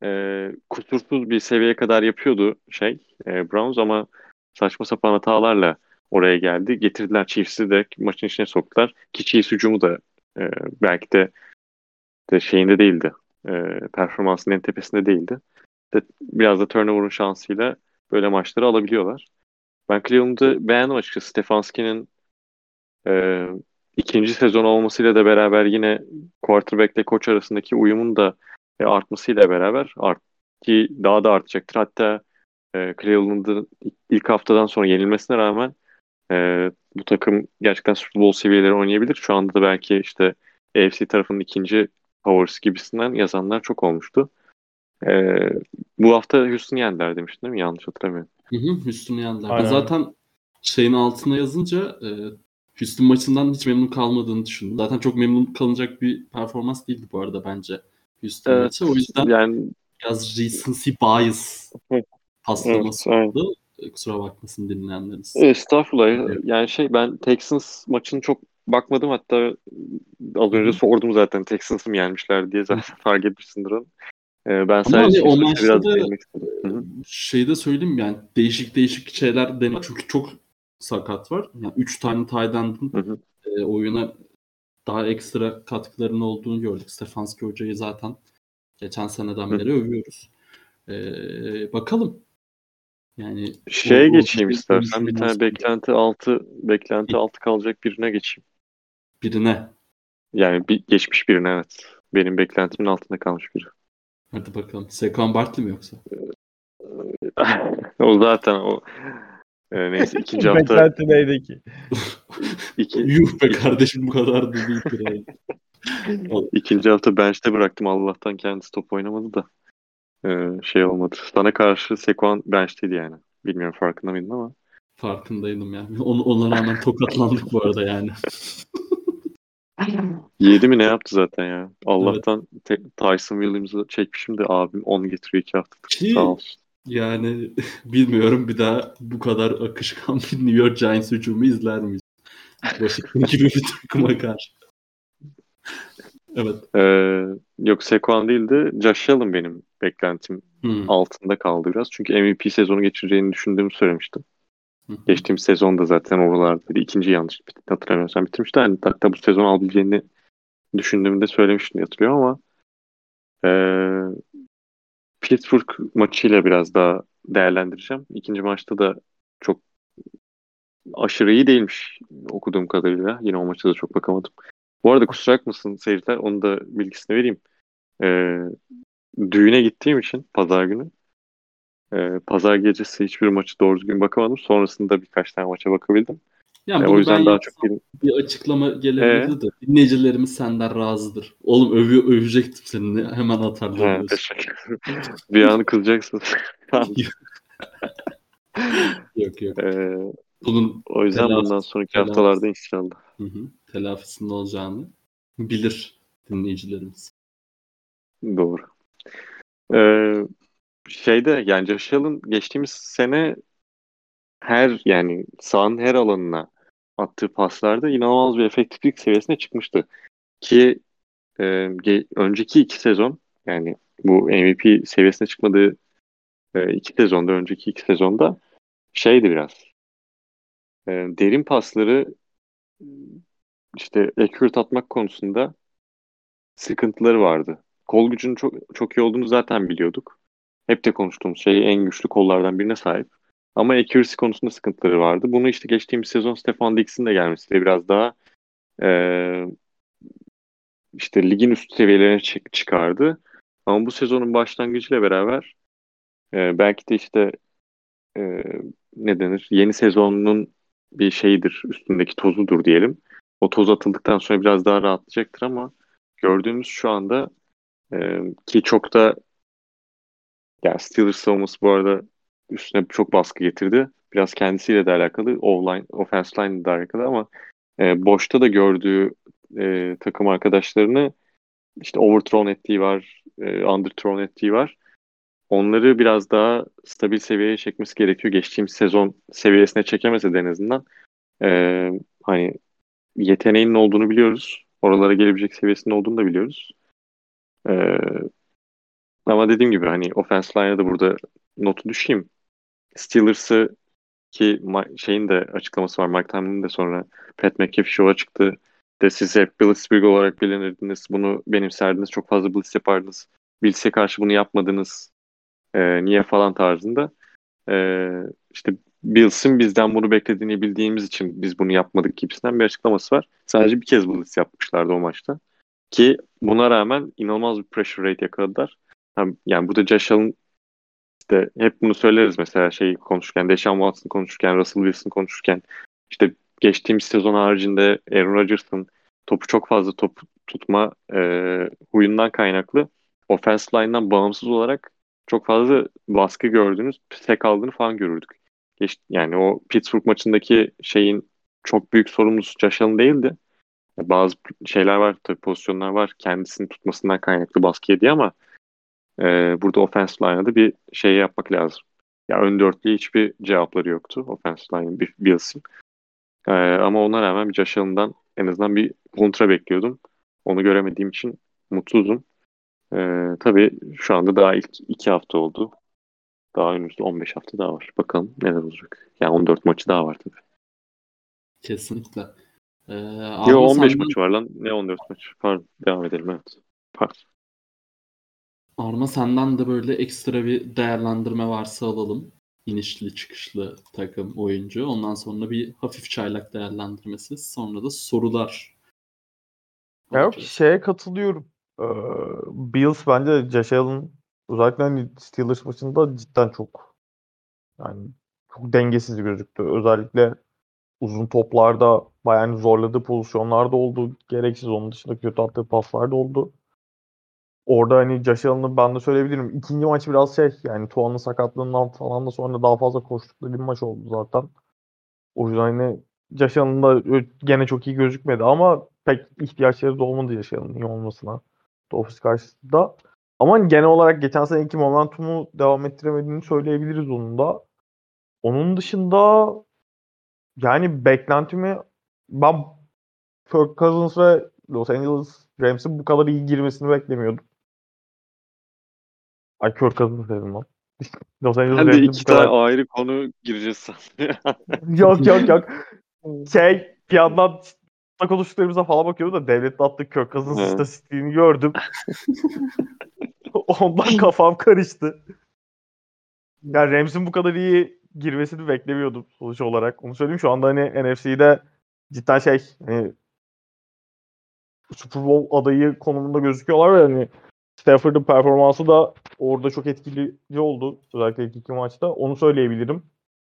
e, kusursuz bir seviyeye kadar yapıyordu şey e, Browns ama saçma sapan hatalarla oraya geldi. Getirdiler Chiefs'i de maçın içine soktular. Ki Chiefs hücumu da e, belki de, de şeyinde değildi. E, performansının en tepesinde değildi. De, biraz da turnover'ın şansıyla böyle maçları alabiliyorlar. Ben Cleveland'ı beğendim açıkçası. Stefanski'nin e, ikinci sezon olmasıyla da beraber yine quarterback ile koç arasındaki uyumun da e, artmasıyla beraber art ki daha da artacaktır. Hatta e, Cleveland'ın ilk haftadan sonra yenilmesine rağmen e, bu takım gerçekten Super Bowl seviyeleri oynayabilir. Şu anda da belki işte AFC tarafının ikinci favorisi gibisinden yazanlar çok olmuştu. E, bu hafta Houston yendiler demiştin değil mi? Yanlış hatırlamıyorum. Hı hı, Houston'u yendiler. Ben Aynen. zaten şeyin altına yazınca e, Houston maçından hiç memnun kalmadığını düşündüm. Zaten çok memnun kalınacak bir performans değildi bu arada bence Houston Evet. maçı. O yüzden Yani biraz recency bias Evet, paslaması evet. oldu. E, Kusura bakmasın dinleyenleriniz. Estağfurullah. Evet. Yani şey ben Texans maçını çok bakmadım hatta az önce sordum zaten Texans'ı mı yenmişler diye zaten fark etmişsindir onu. Ee, ben sadece hani o Chiefs'e maçta biraz da- değinmek istedim. Hı hı. Şeyi de söyleyeyim yani değişik değişik şeyler deniyor. Çünkü çok sakat var. Yani 3 tane hı. e, oyuna daha ekstra katkılarının olduğunu gördük. Stefanski hocayı zaten geçen seneden beri övüyoruz. E, bakalım. Yani Şeye o- o- geçeyim o- istersen bir tane beklenti altı beklenti altı kalacak birine geçeyim. birine. Yani bir, geçmiş birine evet. Benim beklentimin altında kalmış biri. Hadi bakalım. Sekon Bartley mi yoksa? o zaten o e, neyse ikinci hafta Beklenti neydi ki? iki, Yuh be kardeşim bu kadar da değil. İkinci hafta bench'te bıraktım. Allah'tan kendisi top oynamadı da ee, şey olmadı. Sana karşı Sekon bench'teydi yani. Bilmiyorum farkında mıydın ama. Farkındaydım yani. Ona, ona rağmen tokatlandık bu arada yani. Yedi mi ne yaptı zaten ya. Allah'tan te- Tyson Williams'ı çekmişim de abim onu getiriyor iki hafta. Ki Sağ olsun. yani bilmiyorum bir daha bu kadar akışkan bir New York Giants hücumu izler miyiz? Washington gibi bir takıma karşı. Evet. Ee, yok Sekon değil de Josh Allen benim beklentim Hmm. altında kaldı biraz. Çünkü MVP sezonu geçireceğini düşündüğümü söylemiştim. Hı. Geçtiğimiz sezonda zaten oralardaydı. İkinci yanlış hatırlamıyorsam bitirmişti. Yani hatta bu sezon alabileceğini düşündüğümde söylemiştim hatırlıyorum ama eee Pittsburgh maçıyla biraz daha değerlendireceğim. İkinci maçta da çok aşırı iyi değilmiş okuduğum kadarıyla. Yine o maça da çok bakamadım. Bu arada kusura bakmasın seyirciler. Onu da bilgisini vereyim. Eee, düğüne gittiğim için pazar günü eee, pazar gecesi hiçbir maçı doğru düzgün bakamadım. Sonrasında birkaç tane maça bakabildim. Yani E, o yüzden daha çok bir... bir açıklama gelebilirdi de dinleyicilerimiz senden razıdır. Oğlum övüyor, övecektim seni. Hemen atarlar. Teşekkür ederim. bir an kızacaksınız. Yok yok. Eee, Bunun o yüzden Telafi- bundan sonraki telafi. haftalarda inşallah. hı hı, telafisinde olacağını bilir dinleyicilerimiz. Doğru. Ee, şeyde yani Josh Allen geçtiğimiz sene her yani sahanın her alanına attığı paslarda inanılmaz bir efektiflik seviyesine çıkmıştı. Ki e, ge- önceki iki sezon yani bu MVP seviyesine çıkmadığı e, iki sezonda önceki iki sezonda şeydi biraz e, derin pasları işte accurate atmak konusunda sıkıntıları vardı. Kol gücünün çok çok iyi olduğunu zaten biliyorduk. Hep de konuştuğumuz şey en güçlü kollardan birine sahip. Ama accuracy konusunda sıkıntıları vardı. Bunu işte geçtiğimiz sezon Stefan Diggs'in de gelmesiyle biraz daha e, işte ligin üst seviyelerine çık- çıkardı. Ama bu sezonun başlangıcıyla beraber e, belki de işte e, ne denir yeni sezonun bir şeyidir üstündeki tozudur diyelim. O toz atıldıktan sonra biraz daha rahatlayacaktır ama gördüğümüz şu anda e, ki çok da yani Steelers savunması bu arada üstüne çok baskı getirdi. Biraz kendisiyle de alakalı, offline, offense line de alakalı ama e, boşta da gördüğü e, takım arkadaşlarını işte overthrown ettiği var, e, underthrown ettiği var. Onları biraz daha stabil seviyeye çekmesi gerekiyor. Geçtiğimiz sezon seviyesine çekemese de en azından e, hani yeteneğinin olduğunu biliyoruz. Oralara gelebilecek seviyesinin olduğunu da biliyoruz. E, ama dediğim gibi hani offense line'a da burada notu düşeyim. Steelers'ı ki şeyin de açıklaması var. Mike Tomlin'in de sonra Pat McAfee show'a çıktı. De siz hep Blitzkrieg olarak bilinirdiniz. Bunu benimserdiniz. Çok fazla blitz yapardınız. Blitz'e karşı bunu yapmadınız. Ee, niye falan tarzında. Ee, işte Bills'in bizden bunu beklediğini bildiğimiz için biz bunu yapmadık gibisinden bir açıklaması var. Sadece bir kez blitz yapmışlardı o maçta. Ki buna rağmen inanılmaz bir pressure rate yakaladılar. Yani burada Josh Allen işte hep bunu söyleriz mesela şey konuşurken, Deshaun Watson konuşurken, Russell Wilson konuşurken işte geçtiğimiz sezon haricinde Aaron Rodgers'ın topu çok fazla top tutma e, huyundan kaynaklı offense line'dan bağımsız olarak çok fazla baskı gördüğünüz, sek aldığını falan görürdük. Geç, yani o Pittsburgh maçındaki şeyin çok büyük sorumlusu Josh değildi. Bazı şeyler var, tabii pozisyonlar var kendisini tutmasından kaynaklı baskı yedi ama e, burada offensive line'a da bir şey yapmak lazım. Ya ön dörtlüğe hiçbir cevapları yoktu offensive line'ın Bills'in. E, ama ona rağmen Josh Allen'dan en azından bir kontra bekliyordum. Onu göremediğim için mutsuzum. E, tabii şu anda daha ilk iki hafta oldu. Daha önümüzde 15 hafta daha var. Bakalım neler olacak. Yani 14 maçı daha var tabii. Kesinlikle. Ee, Yo 15 senden... maç var lan. Ne 14 maç? Pardon. Devam edelim evet. Pardon. Arma senden de böyle ekstra bir değerlendirme varsa alalım. İnişli çıkışlı takım oyuncu. Ondan sonra bir hafif çaylak değerlendirmesi. Sonra da sorular. Yok şeye katılıyorum. Bills bence Josh Allen özellikle hani Steelers maçında cidden çok yani çok dengesiz gözüktü. Özellikle uzun toplarda bayağı zorladığı pozisyonlarda oldu. Gereksiz onun dışında kötü attığı paslar da oldu. Orada hani Josh Allen'ı ben de söyleyebilirim. İkinci maç biraz şey yani Tuan'ın sakatlığından falan da sonra daha fazla koştukları bir maç oldu zaten. O yüzden hani Josh Allen da gene çok iyi gözükmedi ama pek ihtiyaçları da olmadı Josh Allen'ın iyi olmasına. Dolphins karşısında. Ama genel olarak geçen seneki momentumu devam ettiremediğini söyleyebiliriz onun da. Onun dışında yani beklentimi ben Kirk Cousins ve Los Angeles Rams'in bu kadar iyi girmesini beklemiyordum. Ay Kirk Cousins dedim lan. Los Angeles ben de iki tane kadar... ayrı konu gireceğiz sanırım. yok yok yok. Şey bir yandan konuştuklarımıza falan bakıyorum da devletle attık Kirk Cousins istatistiğini gördüm. Ondan kafam karıştı. Yani Rams'in bu kadar iyi girmesini beklemiyordum sonuç olarak. Onu söyleyeyim şu anda hani NFC'de cidden şey hani Super Bowl adayı konumunda gözüküyorlar ve hani Stafford'ın performansı da orada çok etkili oldu. Özellikle ilk iki maçta. Onu söyleyebilirim.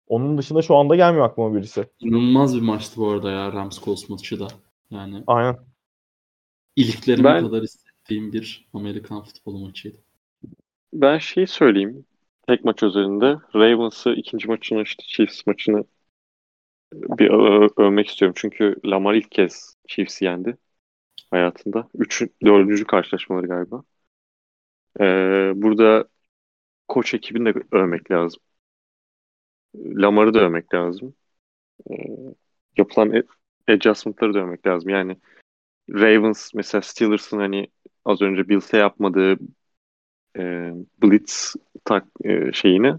Onun dışında şu anda gelmiyor aklıma birisi. İnanılmaz bir maçtı bu arada ya Rams Colts maçı da. Yani Aynen. İliklerime ben, kadar hissettiğim bir Amerikan futbolu maçıydı. Ben şey söyleyeyim. Tek maç üzerinde Ravens'ı ikinci maçını işte Chiefs maçını bir övmek istiyorum. Çünkü Lamar ilk kez Chiefs'i yendi hayatında. Üç, dördüncü karşılaşmaları galiba. Ee, burada koç ekibini de övmek lazım. Lamar'ı da övmek lazım. E, yapılan adjustment'ları da övmek lazım. Yani Ravens mesela Steelers'ın hani az önce Bills'e yapmadığı e, blitz tak e, şeyini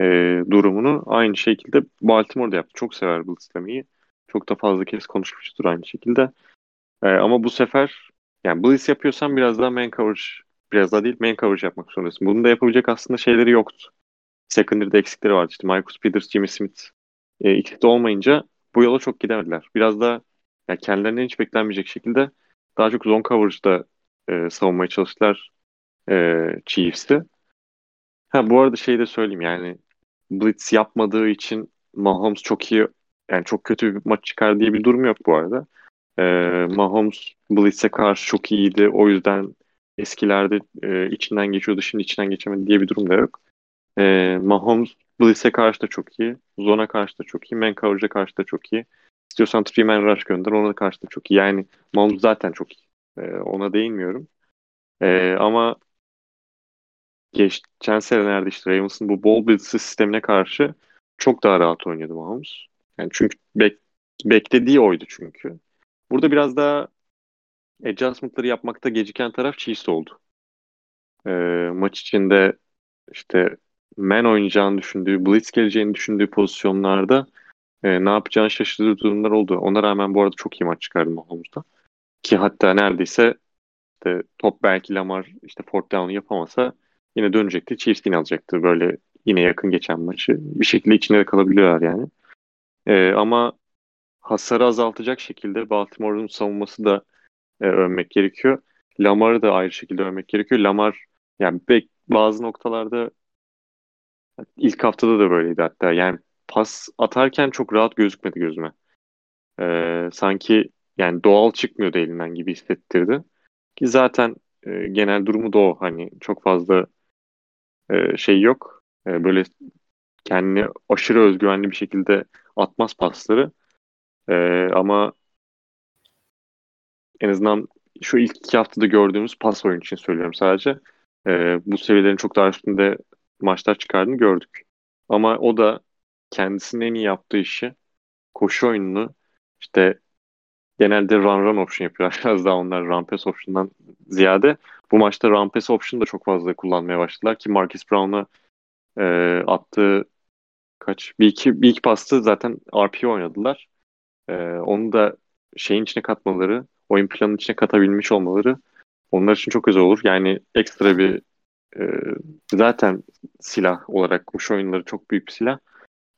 e, durumunu aynı şekilde Baltimore'da yaptı. Çok sever blitzlemeyi. Çok da fazla kez konuşmuştur aynı şekilde. E, ama bu sefer yani blitz yapıyorsan biraz daha man coverage biraz daha değil man coverage yapmak zorundasın. Bunu da yapabilecek aslında şeyleri yoktu. Secondary'de eksikleri vardı. İşte Marcus Peters, Jimmy Smith e, ikisi de olmayınca bu yola çok gidemediler. Biraz da yani kendilerinden hiç beklenmeyecek şekilde daha çok zone coverage'da e, savunmaya çalıştılar e, Chiefs'i. Ha bu arada şey de söyleyeyim yani blitz yapmadığı için Mahomes çok iyi yani çok kötü bir maç çıkar diye bir durum yok bu arada. E, Mahomes blitz'e karşı çok iyiydi. O yüzden eskilerde e, içinden geçiyordu şimdi içinden geçemedi diye bir durum da yok. E, Mahomes blitz'e karşı da çok iyi. Zone'a karşı da çok iyi. Man coverage'a karşı da çok iyi. İstiyorsan three man rush gönder ona karşı da çok iyi. Yani Mahomes zaten çok iyi. E, ona değinmiyorum. E, ama geçen senelerde işte Ravens'ın bu ball blitz sistemine karşı çok daha rahat oynadı Mahomes. Yani çünkü bek, beklediği oydu çünkü. Burada biraz daha adjustment'ları yapmakta geciken taraf Chiefs oldu. E, maç içinde işte man oynayacağını düşündüğü, blitz geleceğini düşündüğü pozisyonlarda e, ne yapacağını şaşırdığı durumlar oldu. Ona rağmen bu arada çok iyi maç çıkardı Mahomes'da. Ki hatta neredeyse işte top belki Lamar işte fourth down yapamasa yine dönecekti. Chiefs yine alacaktı. Böyle yine yakın geçen maçı. Bir şekilde içinde de kalabiliyorlar yani. E, ama hasarı azaltacak şekilde Baltimore'un savunması da e, övmek gerekiyor. Lamar'ı da ayrı şekilde övmek gerekiyor. Lamar yani bazı noktalarda ilk haftada da böyleydi hatta. Yani pas atarken çok rahat gözükmedi gözüme. Ee, sanki yani doğal çıkmıyordu elinden gibi hissettirdi. Ki zaten e, genel durumu da o. Hani çok fazla e, şey yok. E, böyle kendini aşırı özgüvenli bir şekilde atmaz pasları. E, ama en azından şu ilk iki haftada gördüğümüz pas oyun için söylüyorum sadece. E, bu seviyelerin çok daha üstünde maçlar çıkardığını gördük. Ama o da kendisinin en iyi yaptığı işi koşu oyununu işte genelde run run option yapıyorlar. Biraz daha onlar run pass option'dan ziyade bu maçta run pass option da çok fazla kullanmaya başladılar ki Marcus Brown'a e, attığı kaç bir iki, bir iki pastı zaten RPO oynadılar. E, onu da şeyin içine katmaları, oyun planının içine katabilmiş olmaları onlar için çok güzel olur. Yani ekstra bir e, zaten silah olarak kuş oyunları çok büyük bir silah.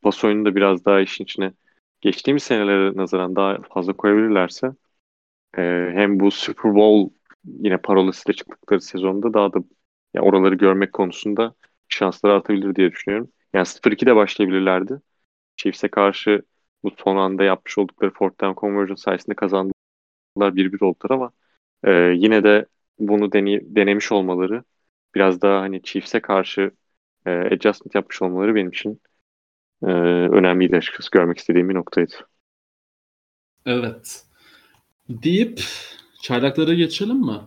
Pas oyunu da biraz daha işin içine geçtiğimiz senelere nazaran daha fazla koyabilirlerse e, hem bu Super Bowl yine parolasıyla çıktıkları sezonda daha da yani oraları görmek konusunda şansları artabilir diye düşünüyorum. Yani 0-2'de başlayabilirlerdi. Chiefs'e karşı bu son anda yapmış oldukları fourth down conversion sayesinde kazandılar 1-1 oldular ama e, yine de bunu deney denemiş olmaları biraz daha hani Chiefs'e karşı e, adjustment yapmış olmaları benim için e, önemliydi açıkçası görmek istediğim bir noktaydı. Evet. Deyip çaylaklara geçelim mi?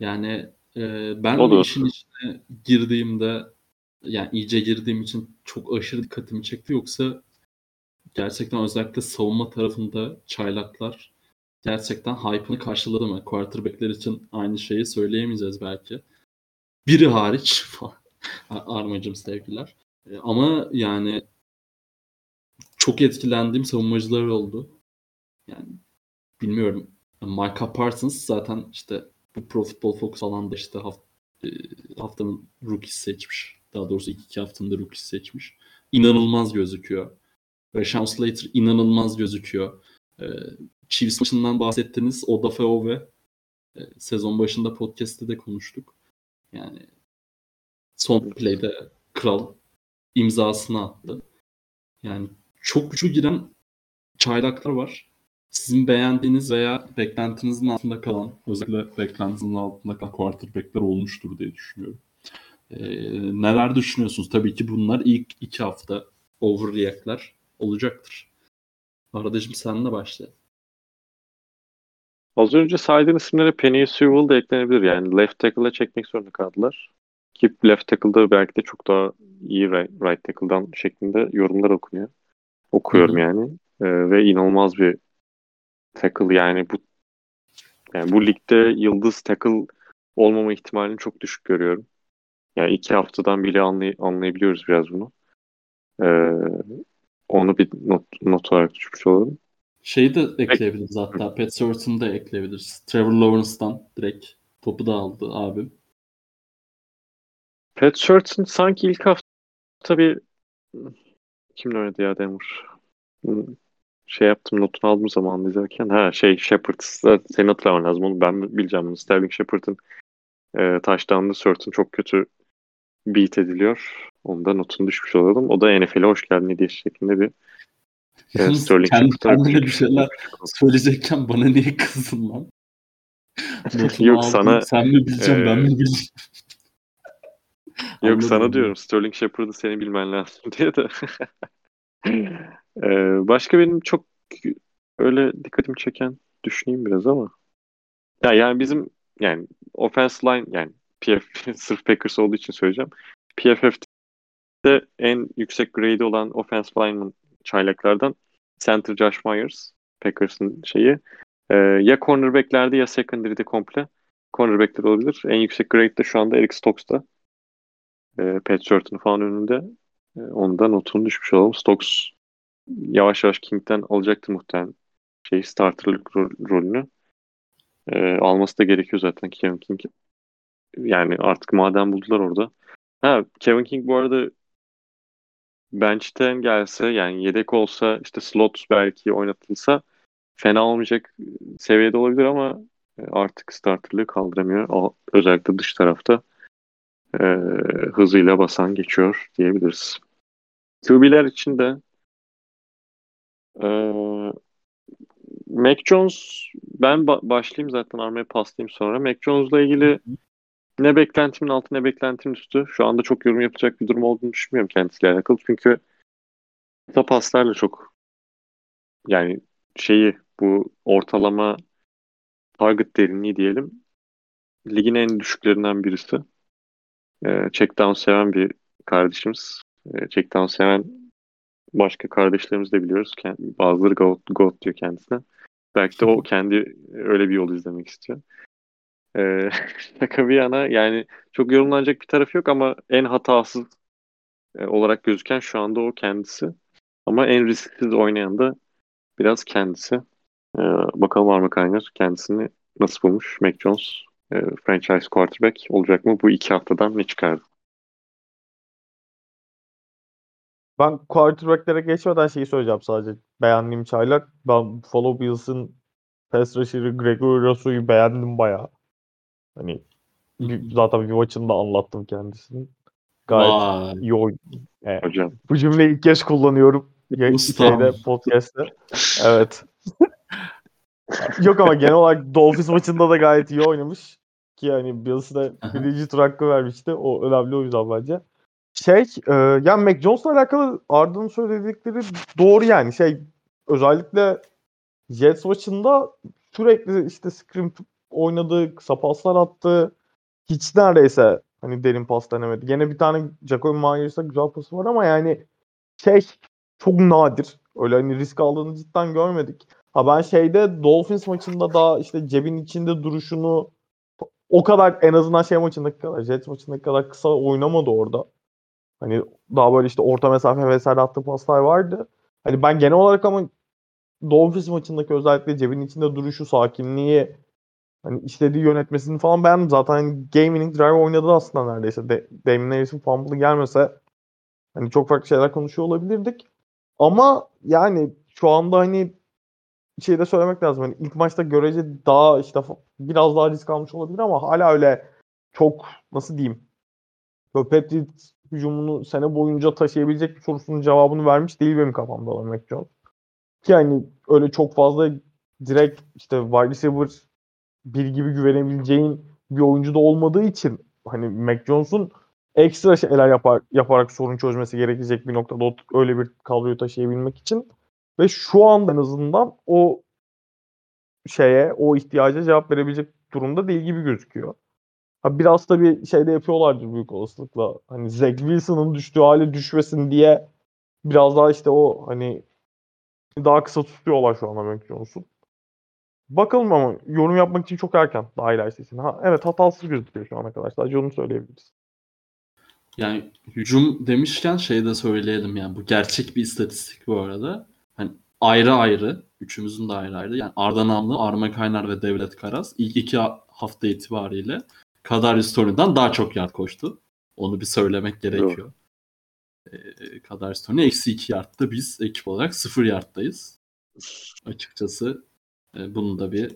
Yani e, ben Olur. işin içine girdiğimde yani iyice girdiğim için çok aşırı dikkatimi çekti yoksa gerçekten özellikle savunma tarafında çaylaklar gerçekten hype'ını karşıladı mı? Quarterback'ler için aynı şeyi söyleyemeyeceğiz belki. Biri hariç. Armacım sevgiler. E, ama yani çok etkilendiğim savunmacılar oldu. Yani bilmiyorum. Micah Parsons zaten işte bu Pro Football Focus alanda işte haft, e, haftanın rookie seçmiş. Daha doğrusu iki, iki haftanın da rookie seçmiş. İnanılmaz gözüküyor. Sean Slater inanılmaz gözüküyor. Ee, Chiefs maçından bahsettiniz. Odafe ve e, sezon başında podcast'te de konuştuk. Yani son play'de kral imzasını attı. Yani çok güçlü giren çaylaklar var. Sizin beğendiğiniz veya beklentinizin altında kalan, özellikle beklentinizin altında kalan quarterback'ler olmuştur diye düşünüyorum. Ee, neler düşünüyorsunuz? Tabii ki bunlar ilk iki hafta overreact'ler olacaktır. Aradacığım senle başla. Az önce saydığın isimlere Penny Sewell da eklenebilir. Yani left tackle'a çekmek zorunda kaldılar. Ki left tackle'da belki de çok daha iyi right, right tackle'dan şeklinde yorumlar okunuyor. Okuyorum Hı hı. yani. Ee, ve inanılmaz bir tackle yani bu yani bu ligde yıldız tackle olmama ihtimalini çok düşük görüyorum. Yani iki haftadan bile anlay anlayabiliyoruz biraz bunu. Ee, onu bir not, not olarak düşmüş olalım. Şeyi de ekleyebiliriz hatta. Pat Surtain'ı da ekleyebiliriz. Trevor Lawrence'dan direkt topu da aldı abim. Pat Surtain sanki ilk hafta bir kimle oynadı ya Denver? Hmm, Şey yaptım notunu aldım zaman izlerken. Ha şey Shepard. Senin hatırlaman lazım onu. Ben bileceğim bunu. Sterling Shepard'ın e, touchdown'lı Surtain çok kötü beat ediliyor. Onda notunu düşmüş olalım. O da NFL'e hoş geldin hediye şeklinde bir Yalnız Sterling kendine bir şeyler söyleyecekken bana niye kızdın lan? Yok, sana, sen mi bileceksin ben e, mi bileceğim? Yok Anladım, sana anladım. diyorum Sterling Shepard'ı senin bilmen lazım diye de. Ee, başka benim çok öyle dikkatimi çeken düşüneyim biraz ama. Ya yani bizim yani offense line yani PF sırf Packers olduğu için söyleyeceğim. PFF'de en yüksek grade olan offense lineman çaylaklardan center Josh Myers Packers'ın şeyi. Ee, ya cornerback'lerde ya secondary'de komple. Cornerback'te olabilir. En yüksek grade de şu anda Eric Stokes'ta. Ee, Pat Surtain falan önünde. Ee, onda notunu düşmüş olalım. Stokes yavaş yavaş King'den alacaktır muhtemelen şey starterlık ro- rolünü. Ee, alması da gerekiyor zaten Kevin King. Yani artık madem buldular orada. Ha Kevin King bu arada bench'ten gelse yani yedek olsa işte slot belki oynatılsa fena olmayacak seviyede olabilir ama e, artık starterlığı kaldıramıyor. Özellikle dış tarafta e, hızıyla basan geçiyor diyebiliriz. QB'ler için de e, Mac Jones ben ba- başlayayım zaten armaya paslayayım sonra. Mac Jones'la ilgili ne beklentimin altı ne beklentimin üstü. Şu anda çok yorum yapacak bir durum olduğunu düşünmüyorum kendisiyle alakalı. Çünkü kısa paslarla çok yani şeyi bu ortalama target derinliği diyelim ligin en düşüklerinden birisi. Ee, check down seven bir kardeşimiz. Ee, check down seven başka kardeşlerimiz de biliyoruz. Bazıları GOAT, GOAT diyor kendisine. Belki de o kendi öyle bir yol izlemek istiyor. Ee, şaka bir yana yani çok yorumlanacak bir tarafı yok ama en hatasız e, olarak gözüken şu anda o kendisi. Ama en risksiz oynayan da biraz kendisi. Ee, bakalım Arma Kaynar kendisini nasıl bulmuş Mac Jones e, franchise quarterback olacak mı? Bu iki haftadan ne çıkardı? Ben quarterback'lere geçmeden şeyi söyleyeceğim sadece. Beğendiğim çaylak. Ben Buffalo Bills'ın pass rusher'ı Gregory Rosso'yu beğendim bayağı. Hani zaten bir maçında anlattım kendisini. Gayet Vay. iyi oyun. Evet. Hocam. Bu cümleyi ilk kez kullanıyorum. Şeyde, podcast'te. Evet. Yok ama genel olarak Dolphins maçında da gayet iyi oynamış. Ki yani Bills'e birinci tur hakkı vermişti. O önemli o yüzden bence. Şey, e, yani Mac Jones'la alakalı Arda'nın söyledikleri doğru yani. Şey, özellikle Jets maçında sürekli işte scrim oynadı, kısa paslar attı. Hiç neredeyse hani derin pas denemedi. Gene bir tane Jacoby Myers'a güzel pası var ama yani şey çok nadir. Öyle hani risk aldığını cidden görmedik. Ha ben şeyde Dolphins maçında daha işte cebin içinde duruşunu o kadar en azından şey maçındaki kadar Jets maçındaki kadar kısa oynamadı orada. Hani daha böyle işte orta mesafe vesaire attığı paslar vardı. Hani ben genel olarak ama Dolphins maçındaki özellikle cebin içinde duruşu, sakinliği, hani istediği yönetmesini falan beğendim. Zaten hani game winning drive oynadı aslında neredeyse. De Damien Harris'in fumble'ı gelmese hani çok farklı şeyler konuşuyor olabilirdik. Ama yani şu anda hani şey de söylemek lazım. Hani ilk maçta görece daha işte biraz daha risk almış olabilir ama hala öyle çok nasıl diyeyim böyle hücumunu sene boyunca taşıyabilecek bir sorusunun cevabını vermiş değil benim kafamda olan Mac Jones. Ki yani öyle çok fazla direkt işte wide receiver bir gibi güvenebileceğin bir oyuncu da olmadığı için hani Mac Jones'un ekstra şeyler yapar, yaparak sorun çözmesi gerekecek bir noktada öyle bir kadroyu taşıyabilmek için ve şu anda en azından o şeye, o ihtiyaca cevap verebilecek durumda değil gibi gözüküyor. Ha biraz da bir şey de yapıyorlardır büyük olasılıkla. Hani Zach Wilson'ın düştüğü hale düşmesin diye biraz daha işte o hani daha kısa tutuyorlar şu anda Mac Jones'u. Bakalım ama yorum yapmak için çok erken daha ilerisi için. Ha, evet hatasız gözüküyor şu ana kadar. Sadece onu söyleyebiliriz. Yani hücum demişken şey de söyleyelim yani bu gerçek bir istatistik bu arada. Hani ayrı ayrı, üçümüzün de ayrı ayrı. Yani Arda Namlı, Arma Kaynar ve Devlet Karas ilk iki hafta itibariyle Kadarius Tony'den daha çok yard koştu. Onu bir söylemek gerekiyor. Ee, Kadarius Tony eksi 2 yardta biz ekip olarak 0 yardtayız. Açıkçası bunu da bir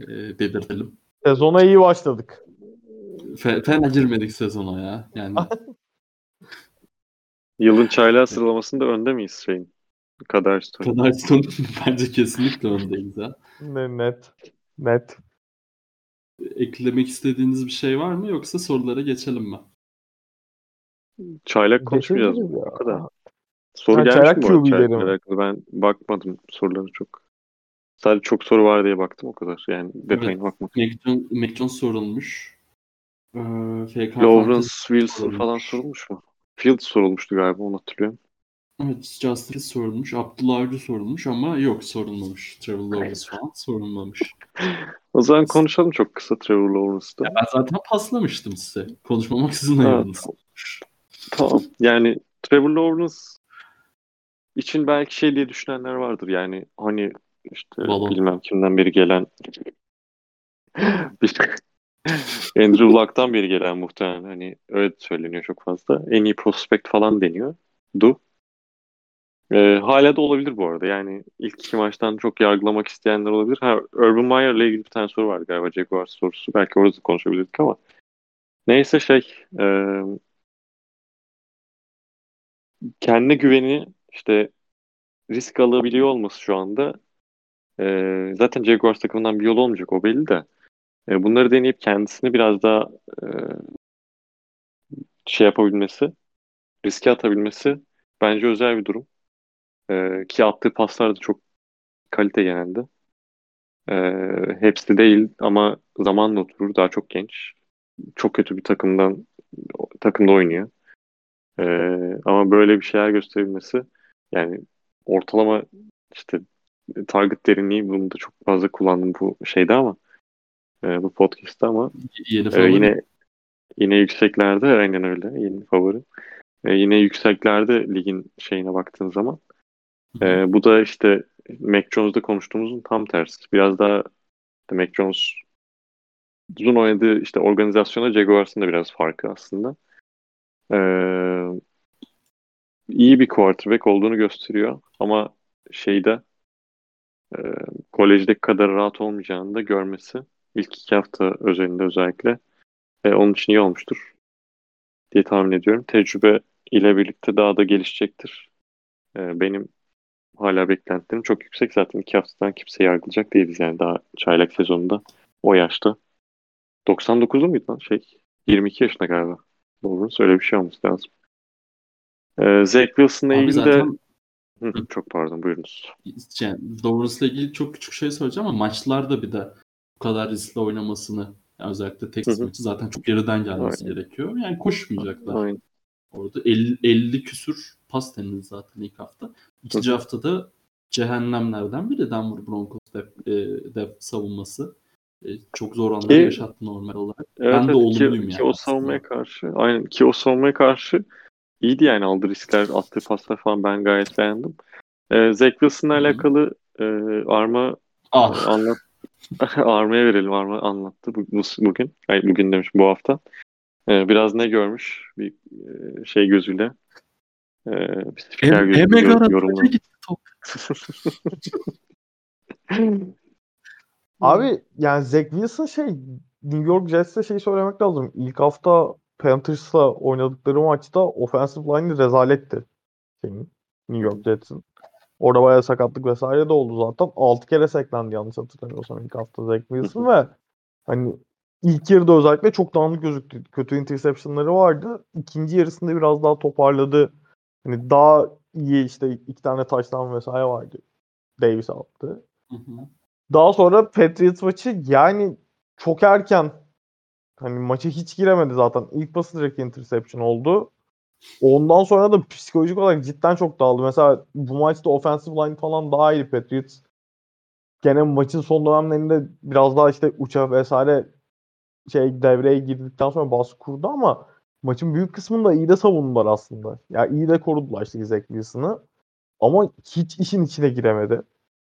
e, belirtelim. Sezona iyi başladık. Fe, fena girmedik sezona ya. Yani Yılın çaylağı sıralamasında önde miyiz şeyin? Kadar Stone. Kadar Stone bence kesinlikle öndeyiz ha. Ne- Net. Net. Eklemek istediğiniz bir şey var mı yoksa sorulara geçelim mi? Çaylak konuşmayacağız. Ya. Kadar. Soru Ha, gelmiş çaylak mi bu arada? Ben bakmadım soruları çok. Sadece çok soru var diye baktım o kadar. Yani detayına bakmadım. Mac Jones, Mac Jones sorulmuş. Ee, FK Lawrence Wilson sorulmuş. falan sorulmuş mu? Fields sorulmuştu galiba onu hatırlıyorum. Evet, Justice sorulmuş. Abdullah Avcı sorulmuş ama yok sorulmamış. Trevor Lawrence falan sorulmamış. O zaman konuşalım çok kısa Trevor Lawrence'da. Ya ben zaten paslamıştım size. Konuşmamak sizin Ha, ayarınız. Tamam. Yani Trevor Lawrence için belki şey diye düşünenler vardır. Yani hani işte Balon. bilmem kimden beri gelen Andrew Luck'tan beri gelen muhtemelen hani öyle söyleniyor çok fazla. En iyi prospect falan deniyor. Du. Ee, hala da olabilir bu arada. Yani ilk iki maçtan çok yargılamak isteyenler olabilir. Ha, Urban Meyer ile ilgili bir tane soru vardı galiba Jaguars sorusu. Belki orada da konuşabilirdik ama. Neyse şey e, kendine güveni işte risk alabiliyor olması şu anda e, zaten Jaguars takımından bir yol olmayacak o belli de e, bunları deneyip kendisini biraz daha e, şey yapabilmesi riske atabilmesi bence özel bir durum. E, ki attığı paslar da çok kalite genelde. E, hepsi değil ama zamanla oturur. Daha çok genç. Çok kötü bir takımdan takımda oynuyor. E, ama böyle bir şeyler gösterebilmesi yani ortalama işte target derinliği bunu da çok fazla kullandım bu şeyde ama e, bu podcast'ta ama Yeni e, yine yine yükseklerde aynen öyle yeni favori. E, yine yükseklerde ligin şeyine baktığın zaman e, bu da işte Mac Jones'da konuştuğumuzun tam tersi. Biraz daha işte Mac Jones uzun oynadığı işte organizasyona Jaguars'ın da biraz farkı aslında. E, iyi bir quarterback olduğunu gösteriyor ama şeyde e, kolejdeki kadar rahat olmayacağını da görmesi ilk iki hafta özelinde özellikle e, onun için iyi olmuştur diye tahmin ediyorum. Tecrübe ile birlikte daha da gelişecektir. E, benim hala beklentilerim çok yüksek. Zaten iki haftadan kimse yargılayacak değiliz yani daha çaylak sezonunda o yaşta. 99'lu muydu lan şey? 22 yaşında galiba. Doğru. Öyle bir şey olması lazım. E, Zach Wilson'la ilgili de zaten Hı, çok pardon buyurunuz. yani Lawrence'la ilgili çok küçük şey söyleyeceğim ama maçlarda bir de bu kadar riskli oynamasını yani özellikle Texas Hı hı. maçı zaten çok geriden gelmesi Aynen. gerekiyor. Yani koşmayacaklar. Aynen. Orada 50, 50 küsür pas denildi zaten ilk hafta. İkinci haftada cehennemlerden biri Denver Broncos dep, e, dep savunması. E, çok zor anlar Ki- yaşattı normal olarak. Evet, Ben de evet, olumluyum ki, yani ki o aslında. savunmaya karşı aynen ki o savunmaya karşı iyiydi yani aldığı riskler, attığı paslar falan ben gayet beğendim. Ee, Zach Wilson'la alakalı e, Arma Ah anlat Arma'ya verelim. Arma anlattı bu, bu- bugün. Ay bugün demiş bu hafta. Ee, biraz ne görmüş bir e, şey gözüyle. Ee, bir spiker gözüyle aradı. yorumladı. Abi yani Zach Wilson şey New York Jets'te şey söylemek lazım. İlk hafta Panthers'la oynadıkları maçta offensive line rezaletti. Şeyin, New York Jets'in. Orada bayağı sakatlık vesaire de oldu zaten. 6 kere seklendi yanlış hatırlamıyorsam ilk hafta Zach Wilson ve hani ilk yarıda özellikle çok dağınık gözüktü. Kötü interceptionları vardı. İkinci yarısında biraz daha toparladı. Hani daha iyi işte iki tane touchdown vesaire vardı. Davis attı. Daha sonra Patriots maçı yani çok erken hani maça hiç giremedi zaten. İlk direkt interception oldu. Ondan sonra da psikolojik olarak cidden çok dağıldı. Mesela bu maçta offensive line falan daha iyi Patriots. Gene maçın son dönemlerinde biraz daha işte uçak vesaire şey devreye girdikten sonra baskı kurdu ama maçın büyük kısmında iyi de savundular aslında. Ya yani iyi de korudular işte Zach Wilson'ı. Ama hiç işin içine giremedi.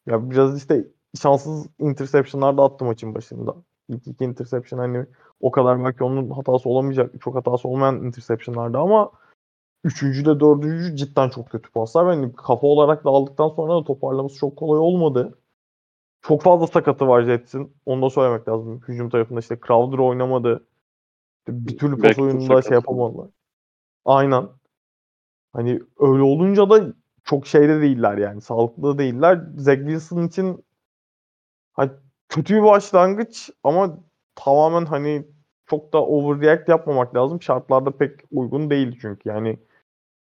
Ya biraz işte şanssız interceptionlar da attı maçın başında. İlk iki interception hani o kadar belki onun hatası olamayacak, çok hatası olmayan interceptionlardı ama üçüncü de dördüncü cidden çok kötü paslar. Yani kafa olarak da aldıktan sonra da toparlaması çok kolay olmadı. Çok fazla sakatı var Jets'in. Onu da söylemek lazım. Hücum tarafında işte Crowder oynamadı. Bir türlü pas oyununda şey yapamadılar. Aynen. Hani öyle olunca da çok şeyde değiller yani. Sağlıklı değiller. Zach Wilson için hani kötü bir başlangıç ama tamamen hani çok da overreact yapmamak lazım. Şartlarda pek uygun değil çünkü. Yani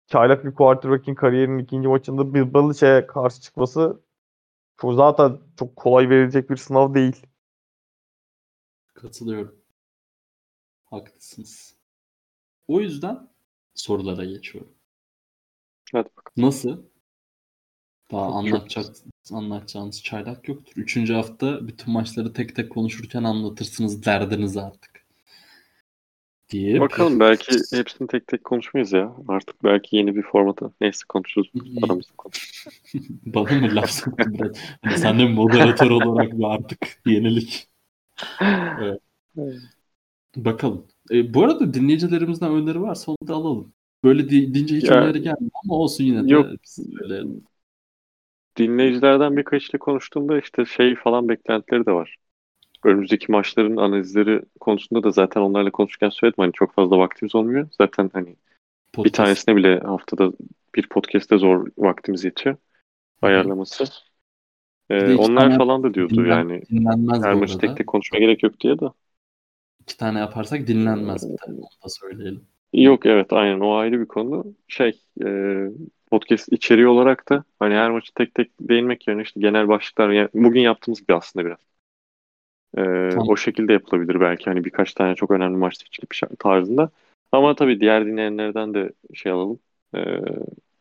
çaylak bir quarterback'in kariyerinin ikinci maçında Bill Belichick'e karşı çıkması çok zaten çok kolay verilecek bir sınav değil. Katılıyorum. Haklısınız. O yüzden sorulara geçiyorum. Hadi bakalım. Nasıl? Daha anlatacak, anlatacağınız çaylak yoktur. Üçüncü hafta bütün maçları tek tek konuşurken anlatırsınız derdinizi artık. Diye. Bakalım belki hepsini tek tek konuşmayız ya. Artık belki yeni bir formata. Neyse konuşuruz. Aramızda konuşuruz. Bana mı laf soktun biraz? Hani sen de moderatör olarak bir artık yenilik. Evet. Bakalım. E, bu arada dinleyicilerimizden öneri varsa onu da alalım. Böyle deyince hiç ya, öneri gelmiyor ama olsun yine de. Yok. Böyle... Dinleyicilerden birkaçıyla konuştuğumda işte şey falan beklentileri de var. Önümüzdeki maçların analizleri konusunda da zaten onlarla konuşurken söyledim. Hani çok fazla vaktimiz olmuyor. Zaten hani podcast. bir tanesine bile haftada bir podcast'te zor vaktimiz yetiyor. Ayarlaması. Ee, onlar falan da diyordu dinlen, yani. Her maçı tek tek konuşmaya gerek yok diye de. İki tane yaparsak dinlenmez bir tane. Onu da söyleyelim. Yok evet aynen o ayrı bir konu. Şey e, podcast içeriği olarak da hani her maçı tek tek değinmek yerine işte genel başlıklar yani bugün yaptığımız gibi aslında biraz. E, tamam. O şekilde yapılabilir belki hani birkaç tane çok önemli maç seçilip tarzında. Ama tabii diğer dinleyenlerden de şey alalım. E,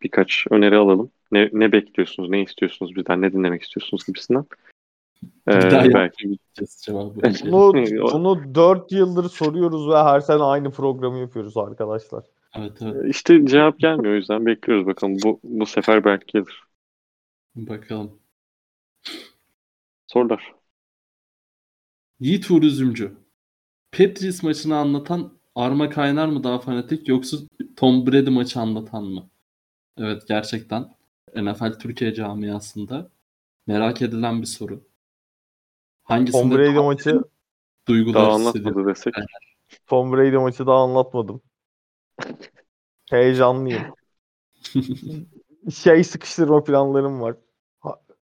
birkaç öneri alalım. Ne, ne bekliyorsunuz, ne istiyorsunuz bizden, ne dinlemek istiyorsunuz gibisinden. Ee, belki bunu, bunu 4 yıldır soruyoruz ve her sene aynı programı yapıyoruz arkadaşlar. Evet, evet. İşte cevap gelmiyor o yüzden bekliyoruz bakalım. Bu, bu sefer belki gelir. Bakalım. Sorular. Yiğit Uğur Üzümcü. Patriots maçını anlatan Arma Kaynar mı daha fanatik yoksa Tom Brady maçı anlatan mı? Evet gerçekten NFL Türkiye camiasında merak edilen bir soru. Hangisinde Tom Brady maçı duygular daha anlatmadı desek. Tom Brady maçı daha anlatmadım. Heyecanlıyım. şey sıkıştırma planlarım var.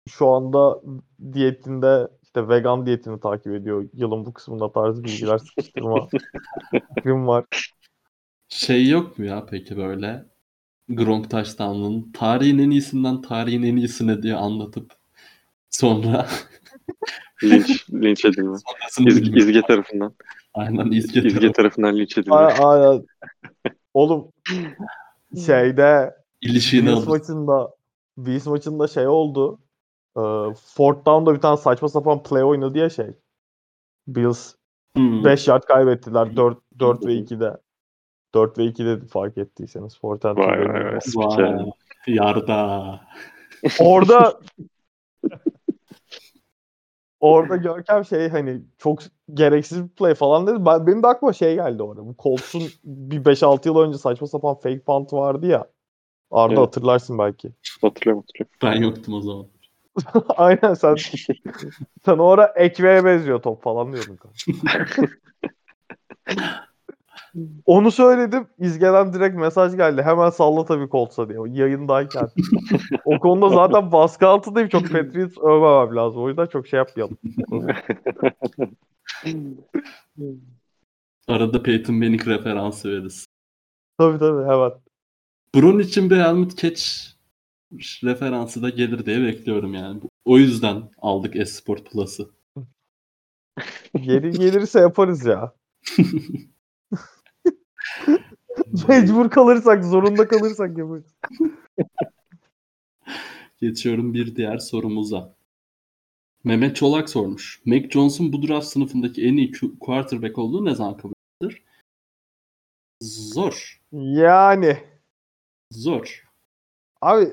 Şu anda diyetinde işte vegan diyetini takip ediyor. Yılın bu kısmında tarzı bilgiler sıkıştırma fikrim var. Şey yok mu ya peki böyle Gronk touchdown'ın tarihin en iyisinden tarihin en iyisine diye anlatıp sonra linç, linç edilme. İz, İzge tarafından. Aynen İzge, İzge tarafından, tarafından linç edilme. Aynen. Oğlum şeyde İlişiğini Bills maçında Bills maçında şey oldu. E, fourth down'da bir tane saçma sapan play oynadı ya şey. Bills 5 hmm. yard kaybettiler 4 4 ve 2'de. 4 ve 2'de fark ettiyseniz. Fourth and vay, vay, vay, vay. Yarda. Orada orada Görkem şey hani çok gereksiz bir play falan dedi. Ben, benim de aklıma şey geldi orada. Bu Colts'un bir 5-6 yıl önce saçma sapan fake punt vardı ya. Arda evet. hatırlarsın belki. Hatırlıyorum hatırlıyorum. Ben yoktum o zaman. Aynen sen sen orada ekmeğe benziyor top falan diyordun. Onu söyledim. İzgeden direkt mesaj geldi. Hemen salla tabii Colts'a diye. Yayındayken. o konuda zaten baskı altındayım. Çok Patriots övmemem lazım. O yüzden çok şey yapmayalım. Arada Peyton Manning referansı veririz. Tabii tabii hemen. Bunun için bir Helmut Catch referansı da gelir diye bekliyorum yani. O yüzden aldık Esport Plus'ı. Geri gelirse yaparız ya. Mecbur kalırsak, zorunda kalırsak yaparız. Geçiyorum bir diğer sorumuza. Mehmet Çolak sormuş. Mac Jones'un bu draft sınıfındaki en iyi quarterback olduğu ne zaman kabul edilir? Zor. Yani Zor. abi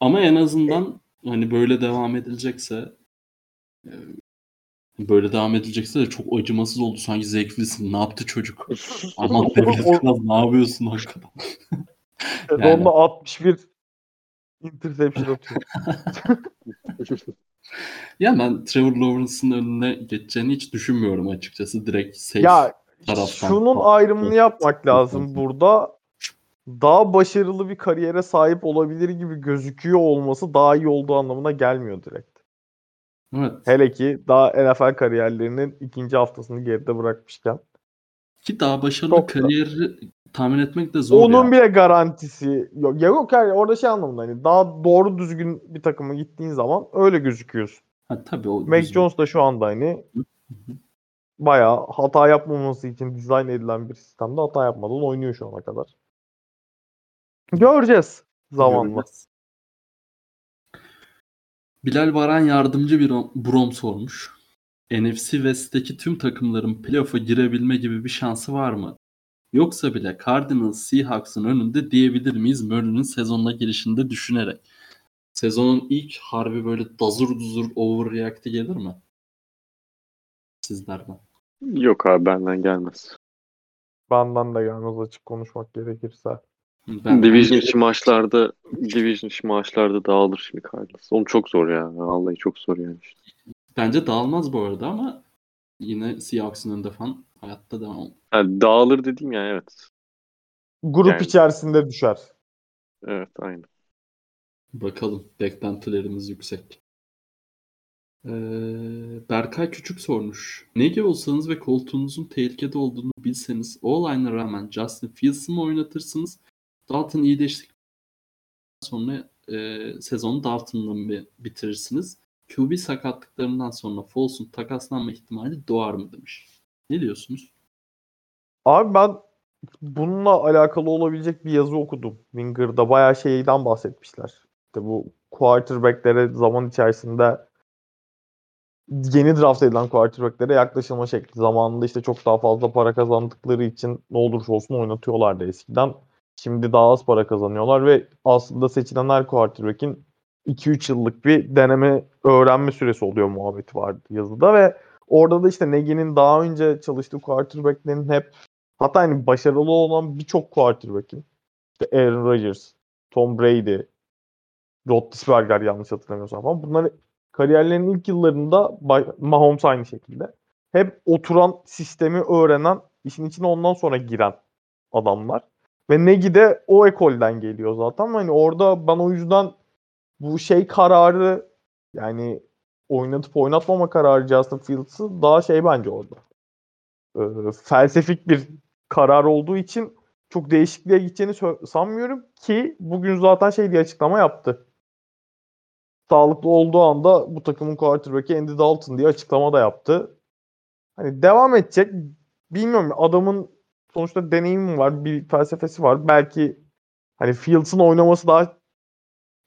Ama en azından hani böyle devam edilecekse e, böyle devam edilecekse de çok acımasız oldu. Sanki Zach Wilson ne yaptı çocuk? Aman Devlet Kral ne yapıyorsun hakikaten? sezonda 61 interception atıyor. Ya ben Trevor Lawrence'ın önüne geçeceğini hiç düşünmüyorum açıkçası. Direkt safe ya taraftan. şunun ayrımını yapmak lazım burada. Daha başarılı bir kariyere sahip olabilir gibi gözüküyor olması daha iyi olduğu anlamına gelmiyor direkt. Evet. Hele ki daha NFL kariyerlerinin ikinci haftasını geride bırakmışken. Ki daha başarılı Çok da- kariyeri tahmin etmek de zor Onun ya. bile garantisi yok. Ya yok yani orada şey anlamında hani daha doğru düzgün bir takıma gittiğin zaman öyle gözüküyorsun. Ha, tabii o Mac düzgün. Jones da şu anda hani bayağı hata yapmaması için dizayn edilen bir sistemde hata yapmadan oynuyor şu ana kadar. Göreceğiz zamanla. Göreceğiz. Bilal Baran yardımcı bir Brom sormuş. NFC West'teki tüm takımların playoff'a girebilme gibi bir şansı var mı? Yoksa bile Cardinals Seahawks'ın önünde diyebilir miyiz Murray'nin sezonuna girişinde düşünerek? Sezonun ilk harbi böyle dazur duzur overreact'i gelir mi? Sizlerden. Yok abi benden gelmez. Benden de gelmez açık konuşmak gerekirse. Ben Division içi maçlarda Division içi maçlarda dağılır şimdi Cardinals. Oğlum çok zor ya. Vallahi çok zor yani. işte. Bence dağılmaz bu arada ama yine Seahawks'ın önünde falan hayatta devam. Yani dağılır dediğim yani evet. Grup Yani- içerisinde düşer. Evet aynı. Bakalım. Beklentilerimiz yüksek. Ee, Berkay Küçük sormuş. Negi olsanız ve koltuğunuzun tehlikede olduğunu bilseniz o line'a rağmen Justin Fields'ı mı oynatırsınız? Dalton iyileştikten sonra e, sezonu Dalton'la bitirirsiniz? QB sakatlıklarından sonra Foles'un takaslanma ihtimali doğar mı demiş. Ne diyorsunuz? Abi ben bununla alakalı olabilecek bir yazı okudum. Winger'da bayağı şeyden bahsetmişler. İşte bu quarterback'lere zaman içerisinde yeni draft edilen quarterback'lere yaklaşılma şekli. Zamanında işte çok daha fazla para kazandıkları için ne olursa olsun oynatıyorlardı eskiden. Şimdi daha az para kazanıyorlar ve aslında seçilen her quarterback'in 2-3 yıllık bir deneme öğrenme süresi oluyor muhabbeti vardı yazıda ve orada da işte Nagy'nin daha önce çalıştığı quarterback'lerin hep hatta hani başarılı olan birçok quarterback'in işte Aaron Rodgers, Tom Brady, Roethlisberger yanlış hatırlamıyorsam falan bunlar kariyerlerinin ilk yıllarında Mahomes aynı şekilde hep oturan sistemi öğrenen işin içine ondan sonra giren adamlar. Ve Nagy de o ekolden geliyor zaten. Hani orada ben o yüzden bu şey kararı yani oynatıp oynatmama kararı Justin Fields'ı daha şey bence orada. Ee, felsefik bir karar olduğu için çok değişikliğe gideceğini sanmıyorum ki bugün zaten şey diye açıklama yaptı. Sağlıklı olduğu anda bu takımın quarterback'i Andy Dalton diye açıklama da yaptı. Hani devam edecek. Bilmiyorum adamın sonuçta deneyimi var, bir felsefesi var. Belki hani Fields'ın oynaması daha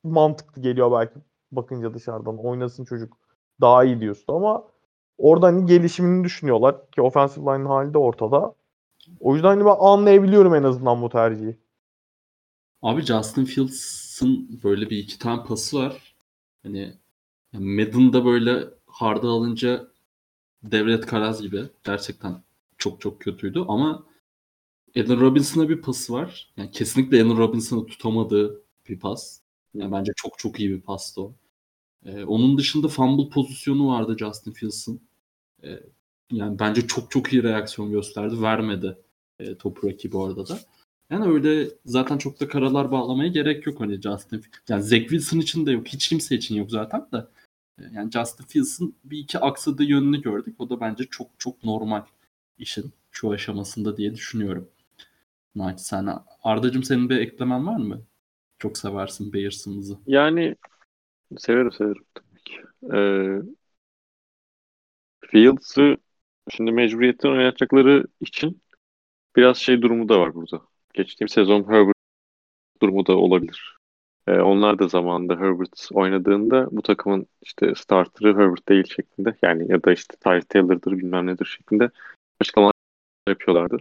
mantıklı geliyor belki bakınca dışarıdan. Oynasın çocuk daha iyi diyorsun ama orada hani gelişimini düşünüyorlar ki offensive line'ın hali de ortada. O yüzden hani ben anlayabiliyorum en azından bu tercihi. Abi Justin Fields'ın böyle bir iki tane pası var. Hani Madden'da böyle harda alınca Devlet Karaz gibi gerçekten çok çok kötüydü ama Allen Robinson'a bir pası var. Yani kesinlikle Allen Robinson'ı tutamadığı bir pas. Yani bence çok çok iyi bir pastı o. Ee, onun dışında fumble pozisyonu vardı Justin Fields'ın. Ee, yani bence çok çok iyi reaksiyon gösterdi. Vermedi e, topu rakibi orada da. Yani öyle zaten çok da karalar bağlamaya gerek yok hani Justin. Yani Zach Wilson için de yok. Hiç kimse için yok zaten de. Ee, Yani Justin Fields'ın bir iki aksadığı yönünü gördük. O da bence çok çok normal işin şu aşamasında diye düşünüyorum. Naçizane. Arda'cığım senin bir eklemen var mı? Çok seversin Bears'ımızı. Yani severim severim tabii ki. Ee, Fields'ı Şimdi mecburiyetten oynatacakları için biraz şey durumu da var burada. Geçtiğim sezon Herbert durumu da olabilir. Ee, onlar da zamanında Herbert oynadığında bu takımın işte starter'ı Herbert değil şeklinde yani ya da işte Tyree Taylor'dır bilmem nedir şeklinde açıklamalar yapıyorlardı.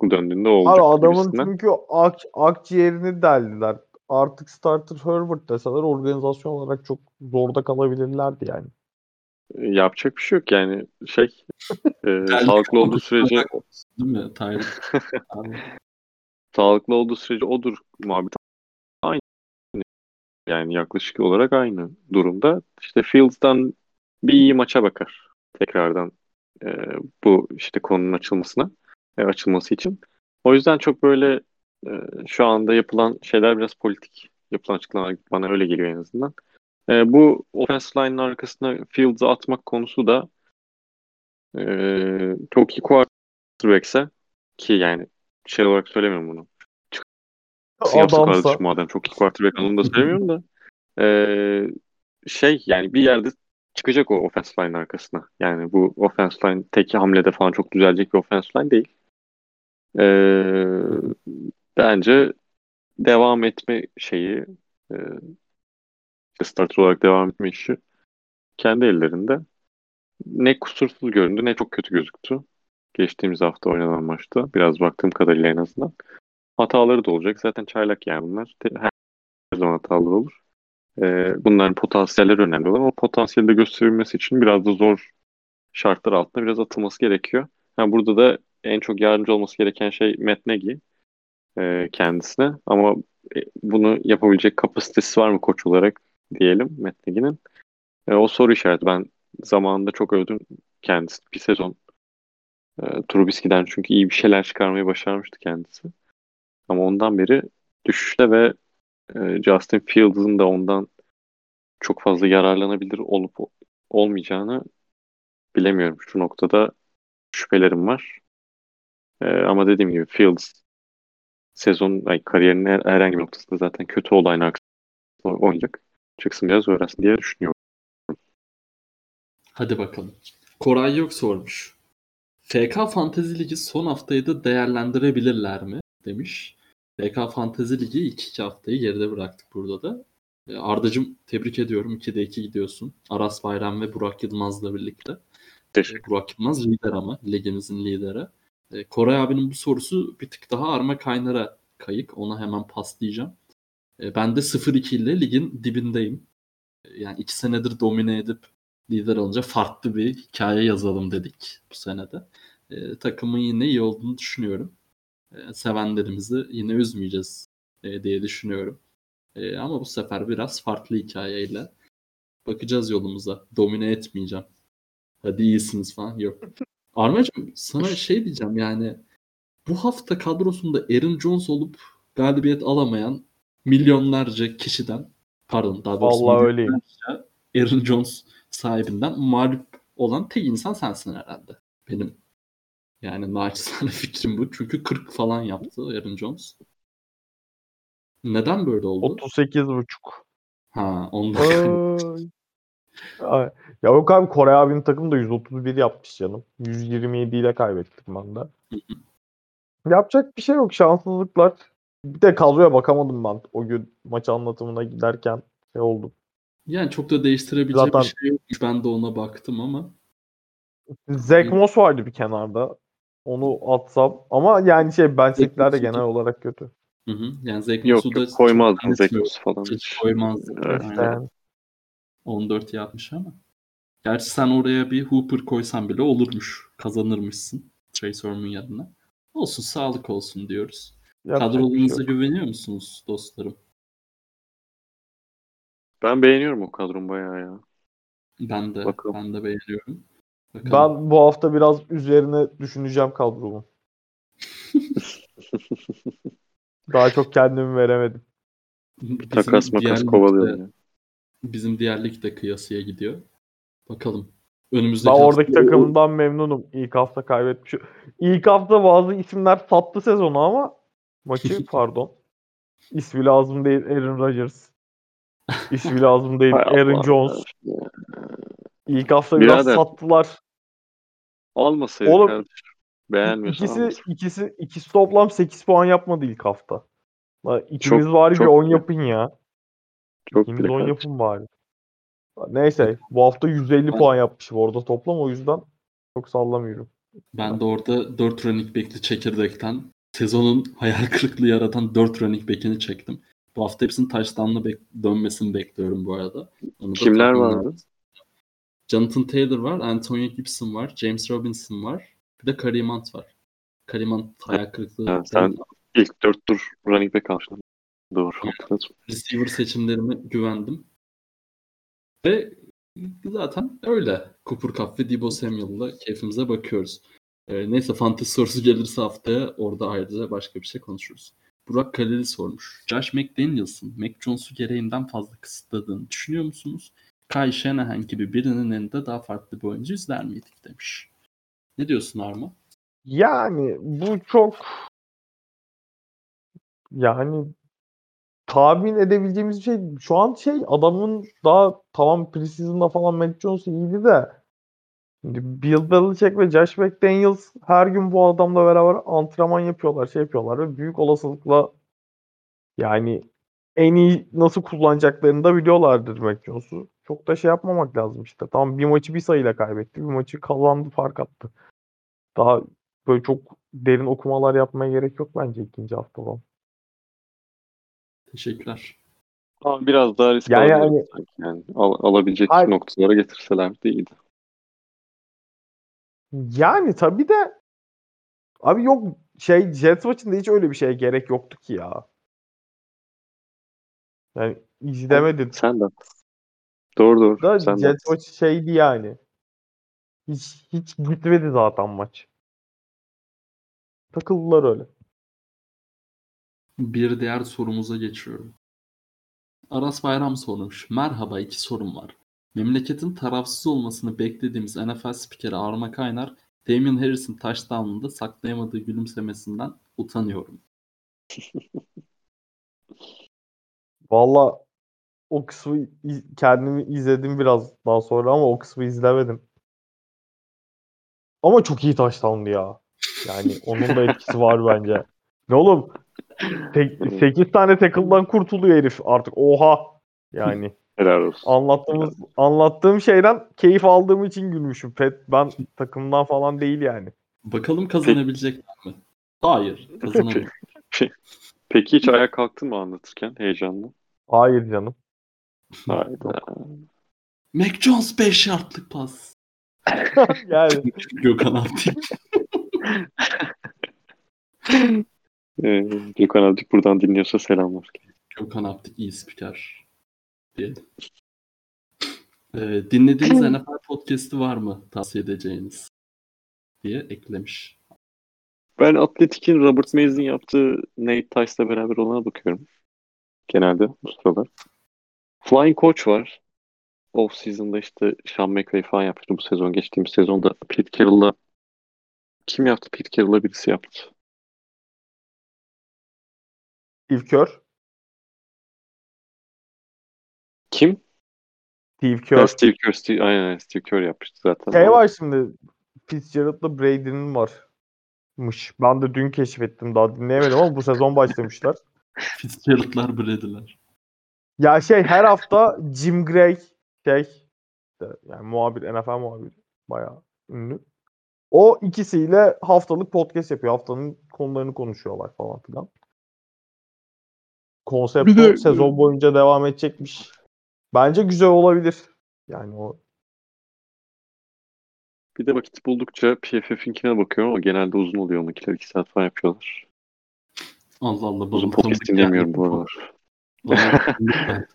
Sağlıklı döndüğünde o olacak Abi adamın gibisinden. çünkü ak, akciğerini deldiler. Artık starter Herbert deseler organizasyon olarak çok zorda kalabilirlerdi yani. Ee, Yapacak bir şey yok yani şey e, sağlıklı olduğu sürece Değil mi? Tyler. Abi, sağlıklı olduğu sürece odur muhabbet aynı. Yani yaklaşık olarak aynı durumda. İşte Fields'dan bir iyi maça bakar tekrardan e, bu işte konunun açılmasına e, açılması için. O yüzden çok böyle e, şu anda yapılan şeyler biraz politik. Yapılan açıklamalar bana öyle geliyor en azından. E, bu offensive line'ın arkasına Fields'ı atmak konusu da e, çok iyi quarterback'se ki yani şey olarak söylemiyorum bunu. Adamsa kardeşim madem çok iyi quarterback anlamında söylemiyorum da ee, şey yani bir yerde çıkacak o offensive line arkasına. Yani bu offensive line tek hamlede falan çok düzelecek bir offensive line değil. Ee, bence devam etme şeyi e, starter olarak devam etme işi kendi ellerinde. Ne kusursuz göründü ne çok kötü gözüktü. Geçtiğimiz hafta oynanan maçta. Biraz baktığım kadarıyla en azından. Hataları da olacak. Zaten çaylak yani bunlar. Her zaman hataları olur. Ee, bunların potansiyelleri önemli olan. O potansiyeli de gösterilmesi için biraz da zor şartlar altında biraz atılması gerekiyor. Ha, burada da en çok yardımcı olması gereken şey Matt Nagy e, kendisine. Ama e, bunu yapabilecek kapasitesi var mı koç olarak diyelim Matt Nagy'nin. E, o soru işareti. Ben zamanında çok övdüm kendisi. Bir sezon e, Trubisky'den çünkü iyi bir şeyler çıkarmayı başarmıştı kendisi. Ama ondan beri düşüşte ve e, Justin Fields'ın da ondan çok fazla yararlanabilir olup olmayacağını bilemiyorum. Şu noktada şüphelerim var. E, ama dediğim gibi Fields sezon ay, kariyerinin her- herhangi bir noktasında zaten kötü olayın arkasında oynayacak. Çıksın biraz öğrensin diye düşünüyorum. Hadi bakalım. Koray yok sormuş. FK Fantezi Ligi son haftayı da değerlendirebilirler mi? Demiş. FK Fantezi Ligi ilk iki haftayı geride bıraktık burada da. E, Ardacığım tebrik ediyorum. 2'de 2 gidiyorsun. Aras Bayram ve Burak Yılmaz'la birlikte. Teşekkür Burak Yılmaz lider ama. Ligimizin lideri. E, Koray abinin bu sorusu bir tık daha Arma Kaynar'a kayık. Ona hemen paslayacağım. E, ben de 0-2 ile ligin dibindeyim. E, Yani 2 senedir domine edip lider olunca farklı bir hikaye yazalım dedik bu senede. E, takımın yine iyi olduğunu düşünüyorum. E, sevenlerimizi yine üzmeyeceğiz e, diye düşünüyorum. Ama bu sefer biraz farklı hikayeyle bakacağız yolumuza. Domine etmeyeceğim. Hadi iyisiniz falan. Yok. Armacığım sana şey diyeceğim yani bu hafta kadrosunda Aaron Jones olup galibiyet alamayan milyonlarca kişiden pardon daha doğrusu Vallahi öyleyim. Aaron Jones sahibinden mağlup olan tek insan sensin herhalde. Benim yani naçizane fikrim bu. Çünkü 40 falan yaptı Aaron Jones. Neden böyle oldu? 38 buçuk. Ha ondan. Ya yok abi Kore abinin takımı da 131 yapmış canım. 127 ile kaybettik ben de. Yapacak bir şey yok şanssızlıklar. Bir de kadroya bakamadım ben o gün maç anlatımına giderken şey oldu. yani çok da değiştirebileceği Zaten- bir şey yokmuş. Ben de ona baktım ama. Zach Moss vardı bir kenarda. Onu atsam ama yani şey benchlikler de genel olarak kötü. Hı hı. Yani Zach Moss'u da koymazdım çok Zekos falan. Hiç koymazdım. Evet. Yani. 14 yapmış ama. Gerçi sen oraya bir Hooper koysan bile olurmuş. Kazanırmışsın. Trey Sermon yerine. Olsun sağlık olsun diyoruz. Yapacak şey güveniyor musunuz dostlarım? Ben beğeniyorum o kadron bayağı ya. Ben de Bakalım. ben de beğeniyorum. Bakalım. Ben bu hafta biraz üzerine düşüneceğim kadromu. Daha çok kendimi veremedim. Bizim Takas makas kovalıyorum. Bizim diğer lig de kıyasıya gidiyor. Bakalım. Önümüzdeki Ben hafta- oradaki takımdan memnunum. İlk hafta kaybetmiş. İlk hafta bazı isimler sattı sezonu ama maçı pardon. İsmi lazım değil Aaron Rodgers. İsmi lazım değil Aaron Allah. Jones. İlk hafta biraz Birader. sattılar. Almasaydı Oğlum, kardeşim. Beğenmiyorsan İkisi, almasın. ikisi, ikisi toplam 8 puan yapmadı ilk hafta. İkimiz Çok- bari bir çok 10 bile. yapın ya. Çok bile 10 kardeşim. yapın bari. Neyse bu hafta 150 Ben- puan yapmışım orada toplam o yüzden çok sallamıyorum. Ben de orada 4 running back'li çekirdekten sezonun hayal kırıklığı yaratan 4 running back'ini çektim. Bu hafta hepsinin touchdown'la bek- dönmesini bekliyorum bu arada. Onu Kimler vardı? Jonathan Taylor var, Antonio Gibson var, James Robinson var. Bir de Kareem Hunt var. Kareem Hunt hayal kırıklığı. Ha, sen ilk dört tur running back almışsın. Doğru. hatırladım. receiver seçimlerime güvendim. Ve zaten öyle. Cooper Cup ve Debo Samuel'la keyfimize bakıyoruz. Ee, neyse fantezi sorusu gelirse haftaya orada ayrıca başka bir şey konuşuruz. Burak Kaleli sormuş. Josh McDaniels'ın Mac Jones'u gereğinden fazla kısıtladığını düşünüyor musunuz? Kyle Shanahan gibi birinin elinde daha farklı bir oyuncu izler miydik demiş. Ne diyorsun Arma? Yani bu çok yani tahmin edebileceğimiz şey şu an şey adamın daha tamam preseason'da falan Mac Jones iyiydi de Bill Belichick ve Josh McDaniels her gün bu adamla beraber antrenman yapıyorlar, şey yapıyorlar ve büyük olasılıkla yani en iyi nasıl kullanacaklarını da biliyorlardır Mac Jones'u. Çok da şey yapmamak lazım işte. Tamam bir maçı bir sayıyla kaybetti. Bir maçı kazandı fark attı. Daha böyle çok derin okumalar yapmaya gerek yok bence ikinci haftadan. Teşekkürler. Ama biraz daha risk Yani sanki. Yani al- alabilecek Hayır. noktalara getirseler de iyiydi. Yani tabii de abi yok şey Jets maçında hiç öyle bir şeye gerek yoktu ki ya. Yani izlemedin. Sen de. Doğru doğru. Da Sen Jets maçı şeydi yani. Hiç hiç gitmedi zaten maç. Takıldılar öyle. Bir diğer sorumuza geçiyorum. Aras Bayram sormuş. Merhaba iki sorum var. Memleketin tarafsız olmasını beklediğimiz NFL spikeri Arma Kaynar, Damian Harris'in touchdown'ında saklayamadığı gülümsemesinden utanıyorum. Valla o kısmı kendimi izledim biraz daha sonra ama o kısmı izlemedim. Ama çok iyi taştandı ya. Yani onun da etkisi var bence. Ne oğlum? 8 tane tackle'dan kurtuluyor herif artık. Oha. Yani Helal olsun. anlattığımız anlattığım şeyden keyif aldığım için gülmüşüm. Pet ben takımdan falan değil yani. Bakalım kazanabilecekler mi? Hayır, kazanamayacak. Peki hiç ayağa kalktın mı anlatırken heyecanla? Hayır canım. Hayda. Mac Jones 5 yardlık pas. yani Gökhan Abdi. Ee, Gökhan Abdik buradan dinliyorsa selamlar. Gökhan Abdi iyi spiker. Diyelim. Ee, dinlediğiniz NFL podcast'i var mı tavsiye edeceğiniz? diye eklemiş. Ben Atletik'in Robert Mays'in yaptığı Nate Tice'la beraber olana bakıyorum. Genelde bu sıralar. Flying Coach var. Off season'da işte Sean McVay falan yapmıştı bu sezon. Geçtiğimiz sezonda Pete Carroll'la kim yaptı? Pete Carroll'la birisi yaptı. Steve Kerr. Kim? Steve Ya Kerr. Steve Kerr. Steve, aynen Steve Kerr yapmıştı zaten. Şey var şimdi Fitzgerald'la Brady'nin varmış. Ben de dün keşfettim daha dinleyemedim ama bu sezon başlamışlar. Fitzgerald'lar Brady'ler. Ya şey her hafta Jim Gray şey işte yani muhabir NFL muhabiri bayağı ünlü. O ikisiyle haftalık podcast yapıyor. Haftanın konularını konuşuyorlar falan filan. Konsept de- sezon boyunca devam edecekmiş. Bence güzel olabilir. Yani o bir de vakit buldukça PFF'inkine bakıyorum ama genelde uzun oluyor onunkiler. 2 saat falan yapıyorlar. Allah Allah. Uzun podcast dinlemiyorum bu aralar. Bana tanıdık geldi.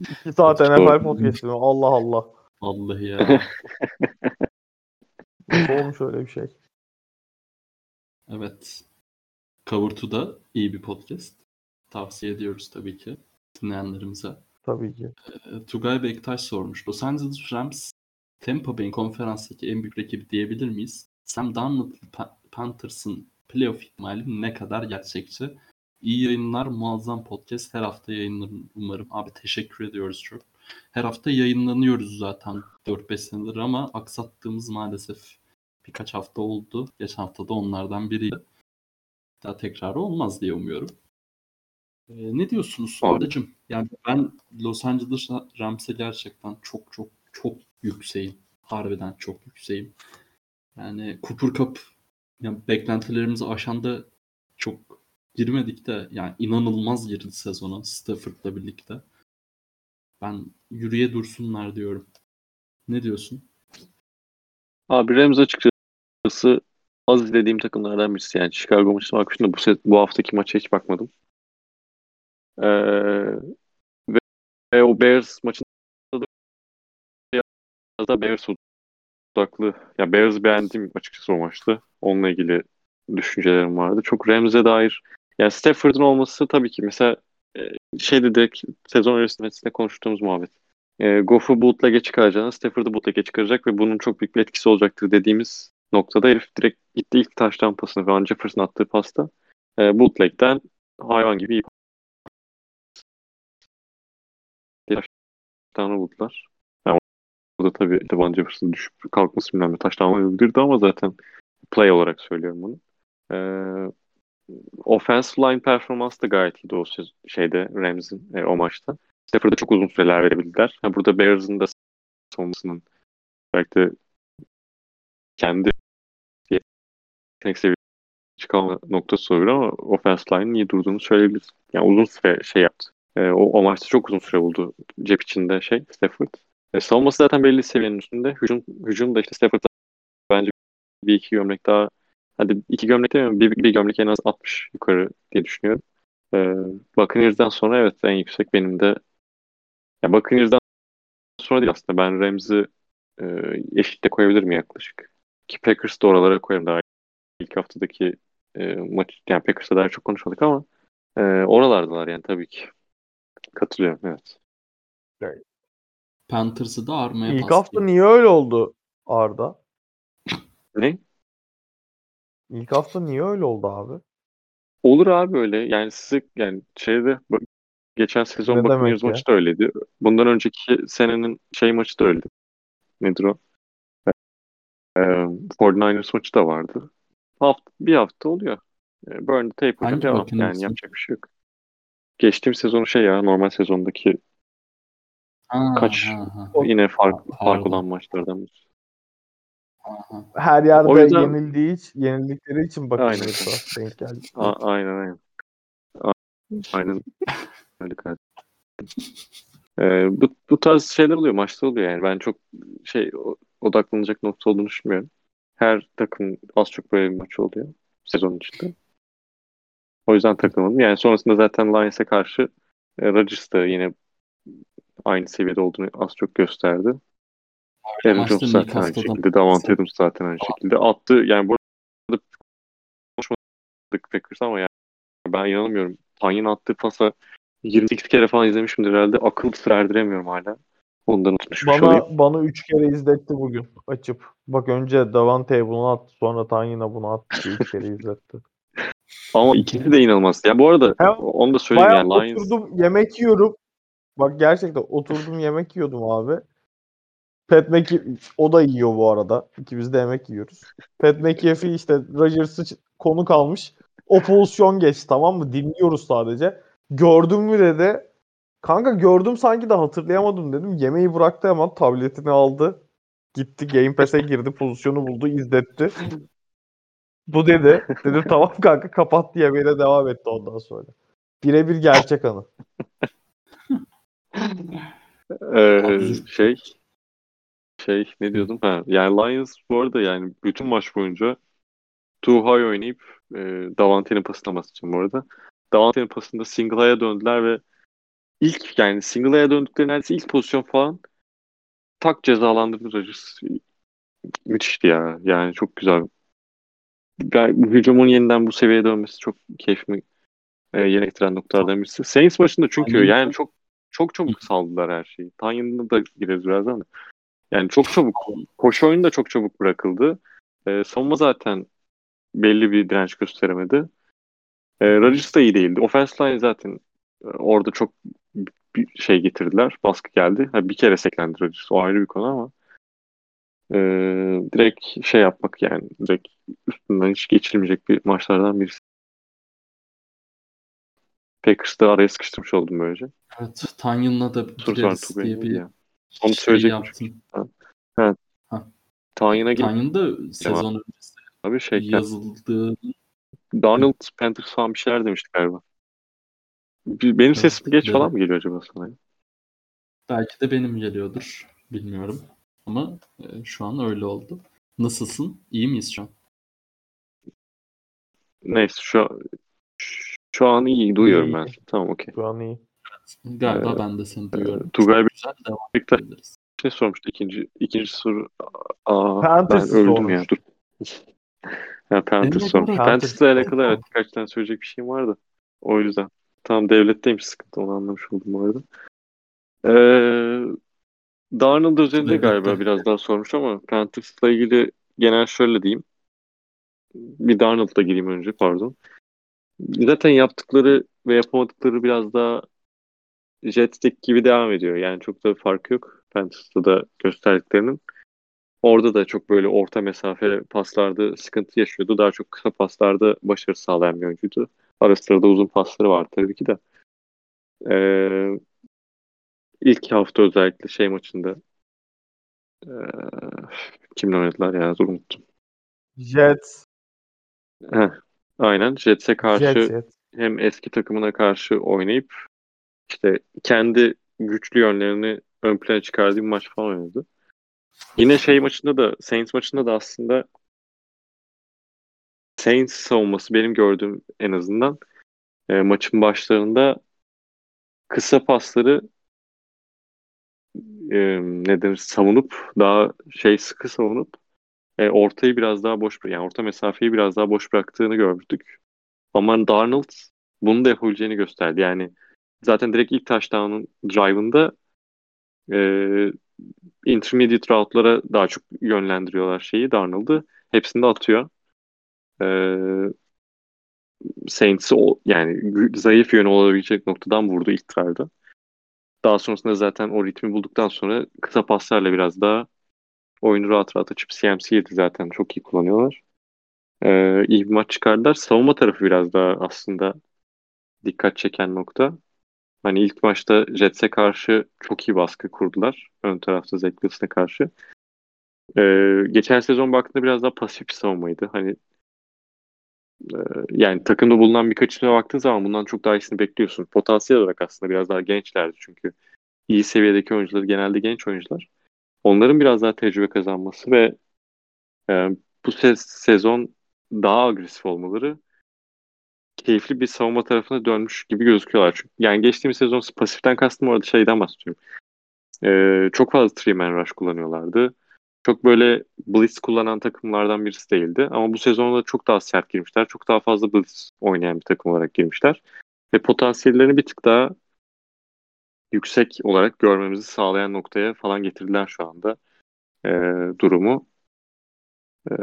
iki saat Doğru. NFL podcast'i. Allah Allah. Vallahi ya. Olmuş öyle bir şey? Evet. Cover da iyi bir podcast. Tavsiye ediyoruz tabii ki dinleyenlerimize. Tabii ki. E, Tugay Bektaş sormuş. Los Angeles Rams Tampa Bay konferanstaki en büyük rakibi diyebilir miyiz? Sam Darnold Pa- Panthers'ın playoff ihtimali ne kadar gerçekçi? İyi yayınlar, muazzam podcast. Her hafta yayınlarım umarım. Abi teşekkür ediyoruz çok. Her hafta yayınlanıyoruz zaten 4-5 senedir ama aksattığımız maalesef birkaç hafta oldu. Geçen hafta da onlardan biriydi. Daha tekrarı olmaz diye umuyorum. Ee, ne diyorsunuz. Arda'cığım? Yani ben Los Angeles Rams'e gerçekten çok çok çok yükseğim. Harbiden çok yükseğim. Yani Cooper Cup yani beklentilerimizi aşan da çok girmedik de yani inanılmaz girdi sezona Stafford'la birlikte. Ben yürüye dursunlar diyorum. Ne diyorsun? Abi Rams açıkçası az izlediğim takımlardan birisi. Yani Chicago maçına bakmıştım da bu, se- bu haftaki maça hiç bakmadım. Ee, ve, ve o Bears maçında da biraz da Bears odaklı. Ya Bears beğendim açıkçası o maçta. Onunla ilgili düşüncelerim vardı. Çok Rams'e dair yani Stafford'ın olması tabii ki mesela e, şeyde direkt sezon öncesinde konuştuğumuz muhabbet. E, Goff'u bootleg'e çıkaracağını Stafford'ı bootleg'e çıkaracak ve bunun çok büyük bir etkisi olacaktır dediğimiz noktada herif direkt gitti ilk taştan pasını Van Jefferson attığı pasta e, bootleg'den hayvan gibi iyi buldular. Yani orada tabii Van Jefferson düşüp kalkması bilmem ne taştan öldürdü ama zaten play olarak söylüyorum bunu. E, offensive line performansı da gayet iyiydi o şeyde Rams'in e, o maçta. Stafford'a çok uzun süreler verebildiler. Ha, burada Bears'ın da savunmasının belki de kendi yetenek seviyesi çıkama noktası olabilir ama offensive line'ın iyi durduğunu söyleyebiliriz. Yani uzun süre şey yaptı. E, o, o maçta çok uzun süre buldu cep içinde şey Stafford. E, savunması zaten belli seviyenin üstünde. Hücum, hücum da işte Stafford'da bence bir iki gömlek daha hadi iki gömlek demiyorum bir, bir gömlek en az 60 yukarı diye düşünüyorum. E, Buccaneers'dan sonra evet en yüksek benim de ya Buccaneers'dan sonra değil aslında ben Rams'i e, eşitte koyabilirim yaklaşık. Ki Packers'ı da oralara koyarım daha ilk haftadaki e, maç yani Packers'a dair çok konuşmadık ama e, oralardalar yani tabii ki. Katılıyorum evet. Panthers'ı da armaya İlk hafta niye öyle oldu Arda? Ne? İlk hafta niye öyle oldu abi? Olur abi öyle. Yani size yani şeyde geçen sezon Ne Buccaneers maçı da öyleydi. Bundan önceki senenin şey maçı da öyleydi. Nedir o? Ee, 49ers maçı da vardı. Hafta, bir hafta oluyor. Ee, Burn Hangi devam. Yani yapacak bir şey yok. Geçtiğim sezonu şey ya normal sezondaki Ha, kaç- ha, ha, yine fark, Pardon. fark olan maçlardan ha, ha. Her yerde O yüzden- yenildiği için, yenildikleri için bakın Aynen. mesela denk geldi. A- aynen aynen. A- aynen. Ee, bu, bu tarz şeyler oluyor, maçta oluyor yani. Ben çok şey o- odaklanacak nokta olduğunu düşünmüyorum. Her takım az çok böyle bir maç oluyor sezon içinde. O yüzden takılmadım. Yani sonrasında zaten Lions'e karşı e, Rodgers da yine aynı seviyede olduğunu az çok gösterdi. Aaron Jones zaten aynı şekilde. Davante Adams zaten aynı şekilde. Attı yani bu arada konuşmadık Packers ama yani ben inanamıyorum. Tanyan attığı pasa 28 kere falan izlemişimdir herhalde. Akıl sır erdiremiyorum hala. Ondan unutmuş olayım. Bana bana 3 kere izletti bugün açıp. Bak önce Davante'ye bunu attı sonra Tanyin'e bunu attı. 3 kere izletti. Ama ikisi de inanılmaz. Ya bu arada Hem onu da söyleyeyim Bayağı yani Lions oturdum yemek yiyorum. Bak gerçekten oturdum yemek yiyordum abi. Pat McAfee, o da yiyor bu arada. İkimiz de yemek yiyoruz. Pat McAfee işte Rodgers'ı ç- konuk almış. O pozisyon geçti tamam mı? Dinliyoruz sadece. Gördün mü dedi. Kanka gördüm sanki de hatırlayamadım dedim. Yemeği bıraktı hemen tabletini aldı. Gitti Game Pass'e girdi pozisyonu buldu izletti. Bu dedi. Dedim tamam kanka kapattı yemeğine devam etti ondan sonra. Birebir gerçek anı. Ee, şey şey ne diyordum ha yani Lions bu arada yani bütün maç boyunca too high oynayıp e, Davante'nin pasına basacağım bu arada. Davante'nin pasında single high'a döndüler ve ilk yani single high'a döndükleri neredeyse ilk pozisyon falan tak cezalandırdı Rodgers. Müthişti ya. Yani çok güzel. Hücumun yeniden bu seviyeye dönmesi çok keyfimi e, yerine getiren noktalardan birisi. Saints maçında çünkü Tanyan- yani çok çok çabuk saldılar her şeyi. Tanyan'da da gireriz birazdan da. Yani çok çabuk. Koşu oyunu da çok çabuk bırakıldı. E, savunma zaten belli bir direnç gösteremedi. E, Rodgers da iyi değildi. Offensive line zaten e, orada çok bir şey getirdiler. Baskı geldi. Ha, bir kere seklendi Rodgers. O ayrı bir konu ama Ee, direkt şey yapmak yani direkt üstünden hiç geçilmeyecek bir maçlardan birisi. Packers'ı araya sıkıştırmış oldum böylece. Evet, Tanyan'la da gideriz diye bir ya. Onu şey söyleyecektim yaptım. Tanyin'e gidip Tanyan da sezon öncesi abi şey yazıldığı Donald Panthers falan bir şeyler demişti galiba. Benim sesim geç dedi. falan mı geliyor acaba sana? belki de benim geliyordur. Bilmiyorum. Ama e, şu an öyle oldu. Nasılsın? İyi miyiz şu an? Neyse şu şu an iyi duyuyorum İyi. ben. Tamam okey. Şu an iyi. Galiba Ee, ben de seni duyuyorum. Tugay Çok güzel devam edebiliriz. şey sormuştu ikinci ikinci soru. Aa, Panthers ben öldüm sormuş. ya dur. ha, Panthers sormuş. Panthers'la alakalı evet birkaç tane söyleyecek bir şeyim vardı. O yüzden. Tamam devletteymiş sıkıntı onu anlamış oldum bu arada. Ee, Darnold özelinde Devlette. galiba biraz daha sormuş ama Panthers'la ilgili genel şöyle diyeyim. Bir Darnold'la gireyim önce pardon. Zaten yaptıkları ve yapamadıkları biraz daha Jets'teki gibi devam ediyor. Yani çok da fark yok. Panthers'ta da gösterdiklerinin. Orada da çok böyle orta mesafe paslarda sıkıntı yaşıyordu. Daha çok kısa paslarda başarı sağlayan bir oyuncuydu. Ara sıra da uzun pasları var tabii ki de. Ee, ilk hafta özellikle şey maçında ee, kimle oynadılar ya unuttum. Jets. Heh, aynen Jets'e karşı Jets, Jets. hem eski takımına karşı oynayıp işte kendi güçlü yönlerini ön plana çıkardığı bir maç falan oynadı. Yine şey maçında da Saints maçında da aslında Saints savunması benim gördüğüm en azından e, maçın başlarında kısa pasları e, ne denir savunup daha şey sıkı savunup e, ortayı biraz daha boş yani orta mesafeyi biraz daha boş bıraktığını gördük. Ama Darnold bunu da yapabileceğini gösterdi. Yani zaten direkt ilk touchdown'un drive'ında e, intermediate route'lara daha çok yönlendiriyorlar şeyi Darnold'u. Hepsini de atıyor. E, Saints'i o, yani zayıf yönü olabilecek noktadan vurdu ilk drive'da. Daha sonrasında zaten o ritmi bulduktan sonra kısa paslarla biraz daha oyunu rahat rahat açıp CMC'ydi zaten çok iyi kullanıyorlar. E, iyi bir maç çıkardılar. Savunma tarafı biraz daha aslında dikkat çeken nokta. Hani ilk maçta Jets'e karşı çok iyi baskı kurdular. Ön tarafta Zach Wilson'a karşı. Ee, geçen sezon baktığında biraz daha pasif bir savunmaydı. Hani e, yani takımda bulunan birkaç isme baktığın zaman bundan çok daha iyisini bekliyorsun. Potansiyel olarak aslında biraz daha gençlerdi çünkü iyi seviyedeki oyuncular genelde genç oyuncular. Onların biraz daha tecrübe kazanması ve e, bu se- sezon daha agresif olmaları keyifli bir savunma tarafına dönmüş gibi gözüküyorlar. Çünkü yani geçtiğimiz sezon pasiften kastım orada şeyden bahsediyorum. Ee, çok fazla three rush kullanıyorlardı. Çok böyle blitz kullanan takımlardan birisi değildi. Ama bu sezonda çok daha sert girmişler. Çok daha fazla blitz oynayan bir takım olarak girmişler. Ve potansiyellerini bir tık daha yüksek olarak görmemizi sağlayan noktaya falan getirdiler şu anda ee, durumu. Ee,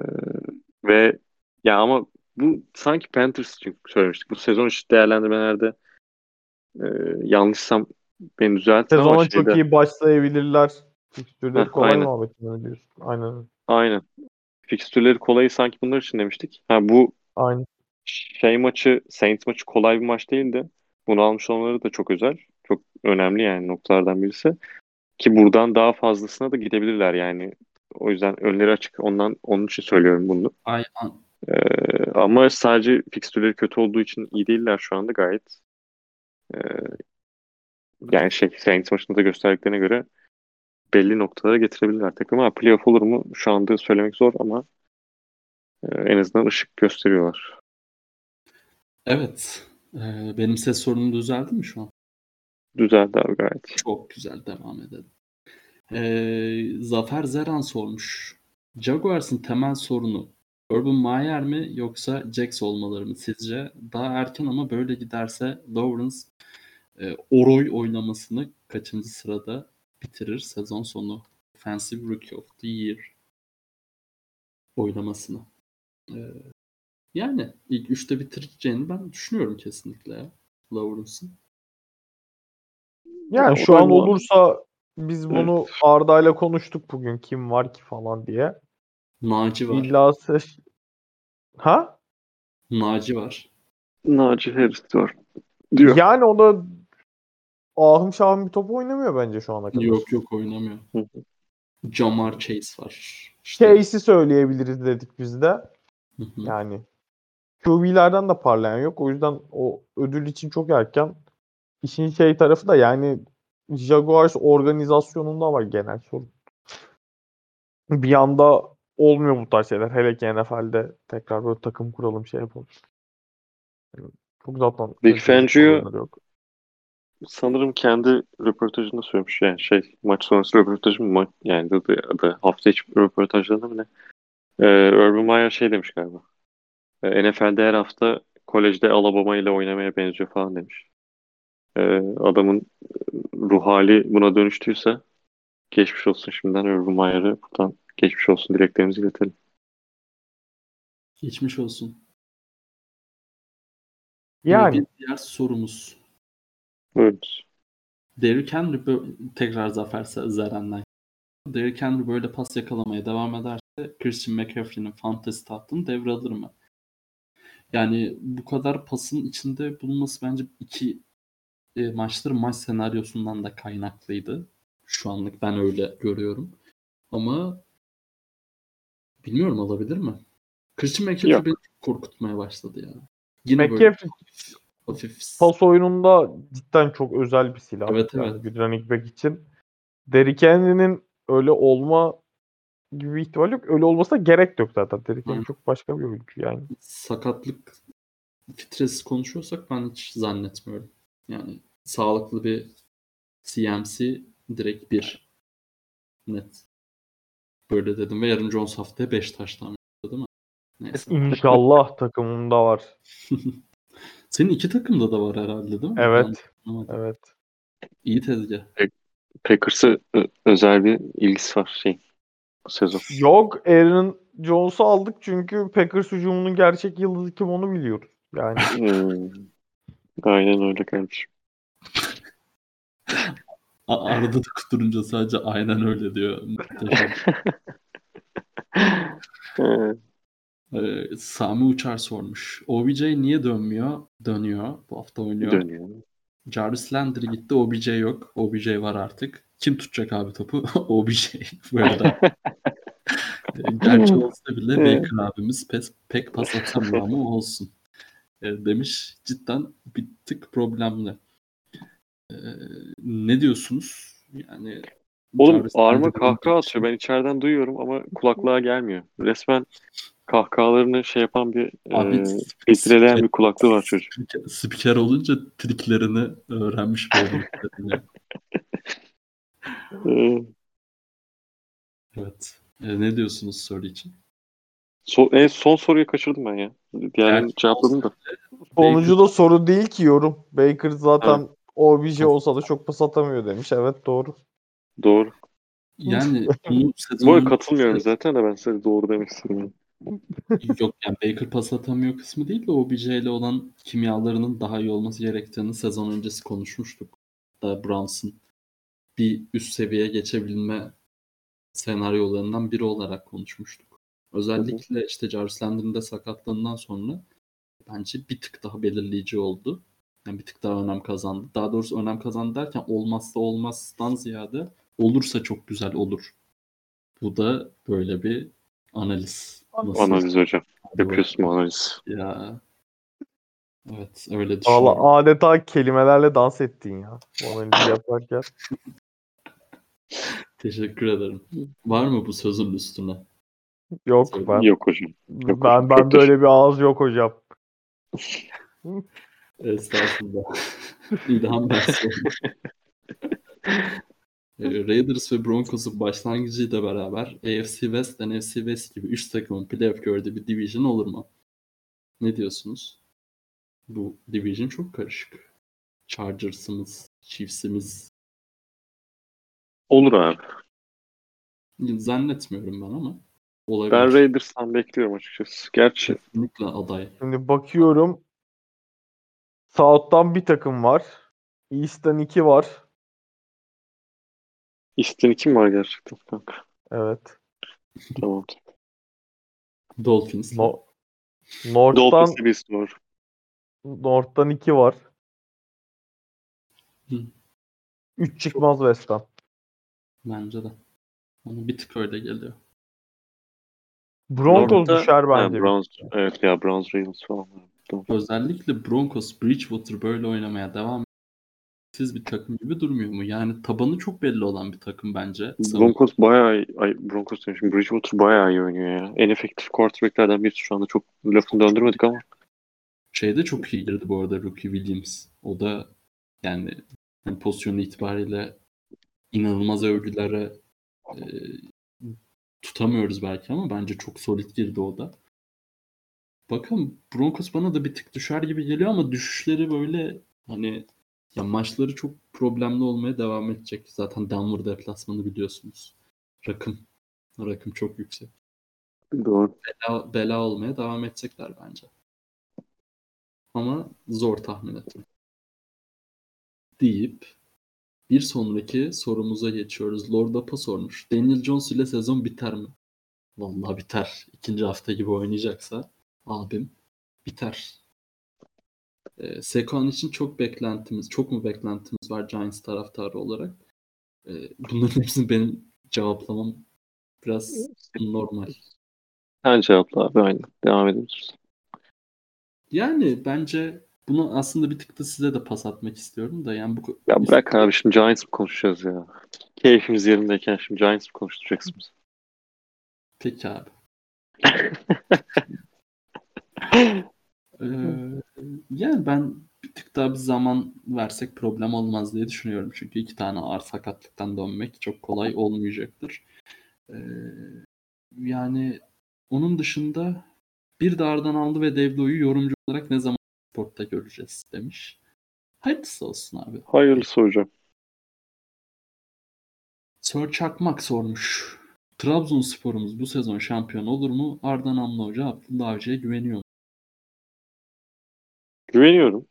ve ya ama bu sanki Panthers için söylemiştik. Bu sezon içi değerlendirmelerde e, yanlışsam beni düzeltin ama Sezona şeyde, çok iyi başlayabilirler. Fikstürleri kolay aynen. muhabbetini diyorsun. Aynen. aynen. Fikstürleri kolayı sanki bunlar için demiştik. Ha bu Aynen. şey maçı, Saints maçı kolay bir maç değildi. Bunu almış olmaları da çok özel. Önemli yani noktalardan birisi. Ki buradan daha fazlasına da gidebilirler yani. O yüzden önleri açık. Ondan onun için söylüyorum bunu. Aynen. Ee, ama sadece fikstürleri kötü olduğu için iyi değiller şu anda gayet. Ee, yani şey Saints maçında da gösterdiklerine göre belli noktalara getirebilirler takımı. Ha, playoff olur mu? Şu anda söylemek zor ama e, en azından ışık gösteriyorlar. Evet. Ee, benim ses sorunum düzeldi mi şu an? Düzeldi abi gayet. Çok güzel devam edelim. Ee, Zafer Zeran sormuş. Jaguars'ın temel sorunu Urban Meyer mi yoksa Jax olmaları mı sizce? Daha erken ama böyle giderse Lawrence e, Oroy oynamasını kaçıncı sırada bitirir sezon sonu? Offensive Rookie of the Year oynamasını. Ee, yani ilk üçte bitireceğini ben düşünüyorum kesinlikle ya. Lawrence'ın. Yani Ya, şu an olursa Biz bunu Arda'yla konuştuk bugün kim var ki falan diye. Naci var. İlla ses... Ha? Naci var. Naci Harris var. Diyor. Yani o da ahım şahım bir top oynamıyor bence şu ana kadar. Yok yok oynamıyor. Hı hı. Jamar Chase var. İşte, Case'i söyleyebiliriz dedik biz de. hı hı. Yani QB'lerden de parlayan yok. O yüzden o ödül için çok erken. İşin şey tarafı da yani Jaguars organizasyonunda var genel sorun. Bir anda olmuyor bu tarz şeyler. Hele ki NFL'de tekrar böyle takım kuralım şey yapalım. Yani Çok zaten Big Fangio-. Sanırım kendi röportajında söylemiş yani şey maç sonrası röportajı mı ma- yani adı, adı hafta içi röportajlarında mı ne? Ee, Urban Meyer şey demiş galiba. Ee, NFL'de her hafta kolejde Alabama ile oynamaya benziyor falan demiş. Ee, adamın ruh hali buna dönüştüyse geçmiş olsun şimdiden Urban Meyer'e buradan geçmiş olsun dileklerimizi iletelim. Geçmiş olsun. Yani Bir diğer sorumuz. Evet. Derrick Henry tekrar Zafer Zeren'den. Derrick Henry böyle pas yakalamaya devam ederse Christian McCaffrey'nin fantasy tahtını devralır mı? Yani bu kadar pasın içinde bulunması bence iki e, maçların maç senaryosundan da kaynaklıydı. Şu anlık ben öyle görüyorum. Ama bilmiyorum alabilir mi? Christian McCaffrey beni korkutmaya başladı ya. Yine böyle McCaffrey hafif pas oyununda cidden çok özel bir silah. Evet, yani evet. Bir running back için. Derrick Henry'nin öyle olma gibi bir ihtimal yok. Öyle olmasa gerek yok zaten. Derrick Henry çok başka bir oyuncu yani. sakatlık fitresi konuşuyorsak ben hiç zannetmiyorum. Yani sağlıklı bir CMC direkt bir net. Böyle dedim ve yarın Jones haftaya 5 taş tahmin etti, değil mi? Neyse. İnşallah takımımda var. Senin iki takımda da var herhalde değil mi? Evet. Ben. Evet. İyi tezgah. Packers'a ö- özel bir ilgisi var şey bu sezon. Yok Aaron Jones'u aldık çünkü Packers hücumunun gerçek yıldızı kim onu biliyoruz. Yani Hmm. Aynen öyle kardeşim. Arada da kuturunca sadece aynen öyle diyor. Ee, Sami Uçar sormuş. OBJ niye dönmüyor? Dönüyor. Bu hafta oynuyor. dönüyor. Jarvis Landry gitti. OBJ yok. OBJ var artık. Kim tutacak abi topu? OBJ. Bu arada. Ee, Gerçi olsa bile. Baker abimiz pes, pek pas atamıyor ama olsun. Ee, demiş. Cidden bir tık problemli. Ee, ne diyorsunuz? Yani Oğlum Landry'nin kahkaha atıyor. Ben içeriden duyuyorum ama kulaklığa gelmiyor. Resmen kahkahalarını şey yapan bir Abi, e, filtreleyen bir kulaklığı var çocuk. Spiker, spiker olunca triklerini öğrenmiş böyle. Evet. Ee, ne diyorsunuz soru için? So- en son soruyu kaçırdım ben ya. Diğerini Gerçi cevapladım da. sonucu da soru değil ki yorum. Baker zaten OBJ olsa da çok pas atamıyor demiş. Evet doğru. Doğru. Yani bu sezonun katılmıyorum zaten de ben size doğru demek istedim. yok yani Baker pas atamıyor kısmı değil de OBJ ile olan kimyalarının daha iyi olması gerektiğini sezon öncesi konuşmuştuk. Da Brunson bir üst seviyeye geçebilme senaryolarından biri olarak konuşmuştuk. Özellikle işte Jarvis Landry'nin de sakatlığından sonra bence bir tık daha belirleyici oldu. Yani bir tık daha önem kazandı. Daha doğrusu önem kazandı derken olmazsa olmazdan ziyade olursa çok güzel olur. Bu da böyle bir analiz. Nasıl? Analiz hocam. Yapıyorsun analiz. Ya. Evet öyle düşünüyorum. Valla adeta kelimelerle dans ettin ya. Bu analizi yaparken. Teşekkür ederim. Var mı bu sözün üstüne? Yok ben. Yok hocam. Yok ben hocam, ben çok böyle bir ağız yok hocam. Estağfurullah. İlham olmuş. Ee, Raiders ve Broncos'un başlangıcıyla beraber AFC West, NFC West gibi 3 takımın playoff gördüğü bir division olur mu? Ne diyorsunuz? Bu division çok karışık. Chargers'ımız, Chiefs'imiz Olur abi. zannetmiyorum ben ama olabilir. Ben Raiders'tan bekliyorum açıkçası. Gerçi Kesinlikle aday. Şimdi bakıyorum. South'tan bir takım var. East'ten iki var. İstediğin kim var gerçekten kanka? Evet. Tamam. Dolphins. No North'tan, bir var. North'tan 2 var. Hı. 3 çıkmaz West'ten. Bence de. Ama bir tık öyle geliyor. Broncos North'ta- düşer bence. Browns, evet ya Browns Ravens falan. Özellikle Broncos Bridgewater böyle oynamaya devam siz bir takım gibi durmuyor mu? Yani tabanı çok belli olan bir takım bence. Broncos bayağı iyi, ay Broncos demişim. Bridgewater bayağı iyi oynuyor ya. En efektif quarterback'lerden birisi şu anda çok lafını döndürmedik ama. Şeyde çok iyi girdi bu arada Rookie Williams. O da yani, yani pozisyonu itibariyle inanılmaz övgülere e, tutamıyoruz belki ama bence çok solid girdi o da. Bakalım Broncos bana da bir tık düşer gibi geliyor ama düşüşleri böyle hani ya maçları çok problemli olmaya devam edecek. Zaten Denver deplasmanı biliyorsunuz. Rakım. Rakım çok yüksek. Doğru. Bela, bela olmaya devam edecekler bence. Ama zor tahmin ettim. Deyip bir sonraki sorumuza geçiyoruz. Lord Apa sormuş. Daniel Jones ile sezon biter mi? Vallahi biter. İkinci hafta gibi oynayacaksa abim biter. Ee, Sekoan için çok beklentimiz, çok mu beklentimiz var Giants taraftarı olarak? Ee, bunların hepsini benim cevaplamam biraz normal. Sen cevapla abi aynen. Devam edebiliriz. Yani bence bunu aslında bir tık da size de pas atmak istiyorum da yani bu Ya bırak abi şimdi Giants mı konuşacağız ya? Keyfimiz yerindeyken şimdi Giants mı konuşturacaksın bizi? Peki abi. Ee, yani ben bir tık daha bir zaman versek problem olmaz diye düşünüyorum. Çünkü iki tane ağır sakatlıktan dönmek çok kolay olmayacaktır. Ee, yani onun dışında bir de Ardan aldı ve Devdo'yu yorumcu olarak ne zaman sportta göreceğiz demiş. Hayırlısı olsun abi. Hayırlısı hocam. Sör Çakmak sormuş. Trabzonspor'umuz bu sezon şampiyon olur mu? Arda Namlı Hoca Abdullah Avcı'ya güveniyor mu? Güveniyorum.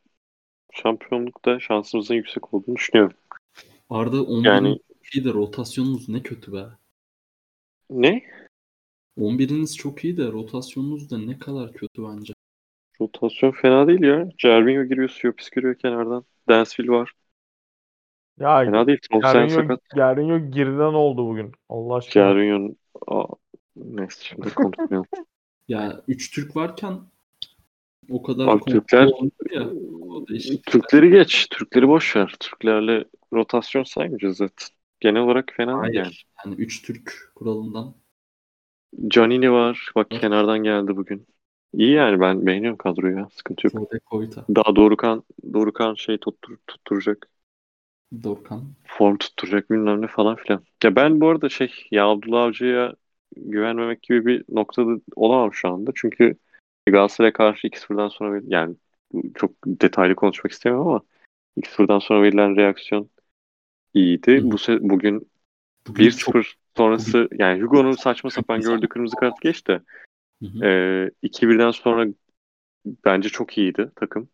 Şampiyonlukta şansımızın yüksek olduğunu düşünüyorum. Arda 11'in Yani- iyi de rotasyonunuz ne kötü be. Ne? 11'iniz çok iyi de rotasyonunuz da ne kadar kötü bence. Rotasyon fena değil ya. Cervinho giriyor, Siopis giriyor kenardan. Dansville var. Ya Fena değil. Gervinho, sakat. Gervinho geriden oldu bugün. Allah aşkına. Cervinho'nun Aa, neyse şimdi konuşmayalım. Ya 3 Türk varken o kadar Abi Türkler- ya. O değişik. Türkleri geç. Türkleri boş ver. Türklerle rotasyon saymayacağız zaten. Genel olarak fena değil yani. Hayır. Yani 3 Türk kuralından Canini var. Bak Evet. kenardan geldi bugün. İyi yani ben beğeniyorum kadroyu ya. Sıkıntı yok. Fode Koyta, Daha Dorukan, Dorukan şey tuttur, tutturacak. Dorkan. Form tutturacak bilmem ne falan filan. Ya ben bu arada şey ya Abdullah Avcı'ya güvenmemek gibi bir noktada olamam şu anda. Çünkü Galatasaray'a karşı 2-0'dan sonra yani çok detaylı konuşmak istemiyorum ama 2-0'dan sonra verilen reaksiyon iyiydi. Hı. Bu se- bugün Bugün 1-0 sonrası yani Hugo'nun saçma sapan gördüğü kırmızı kart geçti. Hı hı. Ee, 2-1'den sonra bence çok iyiydi takım.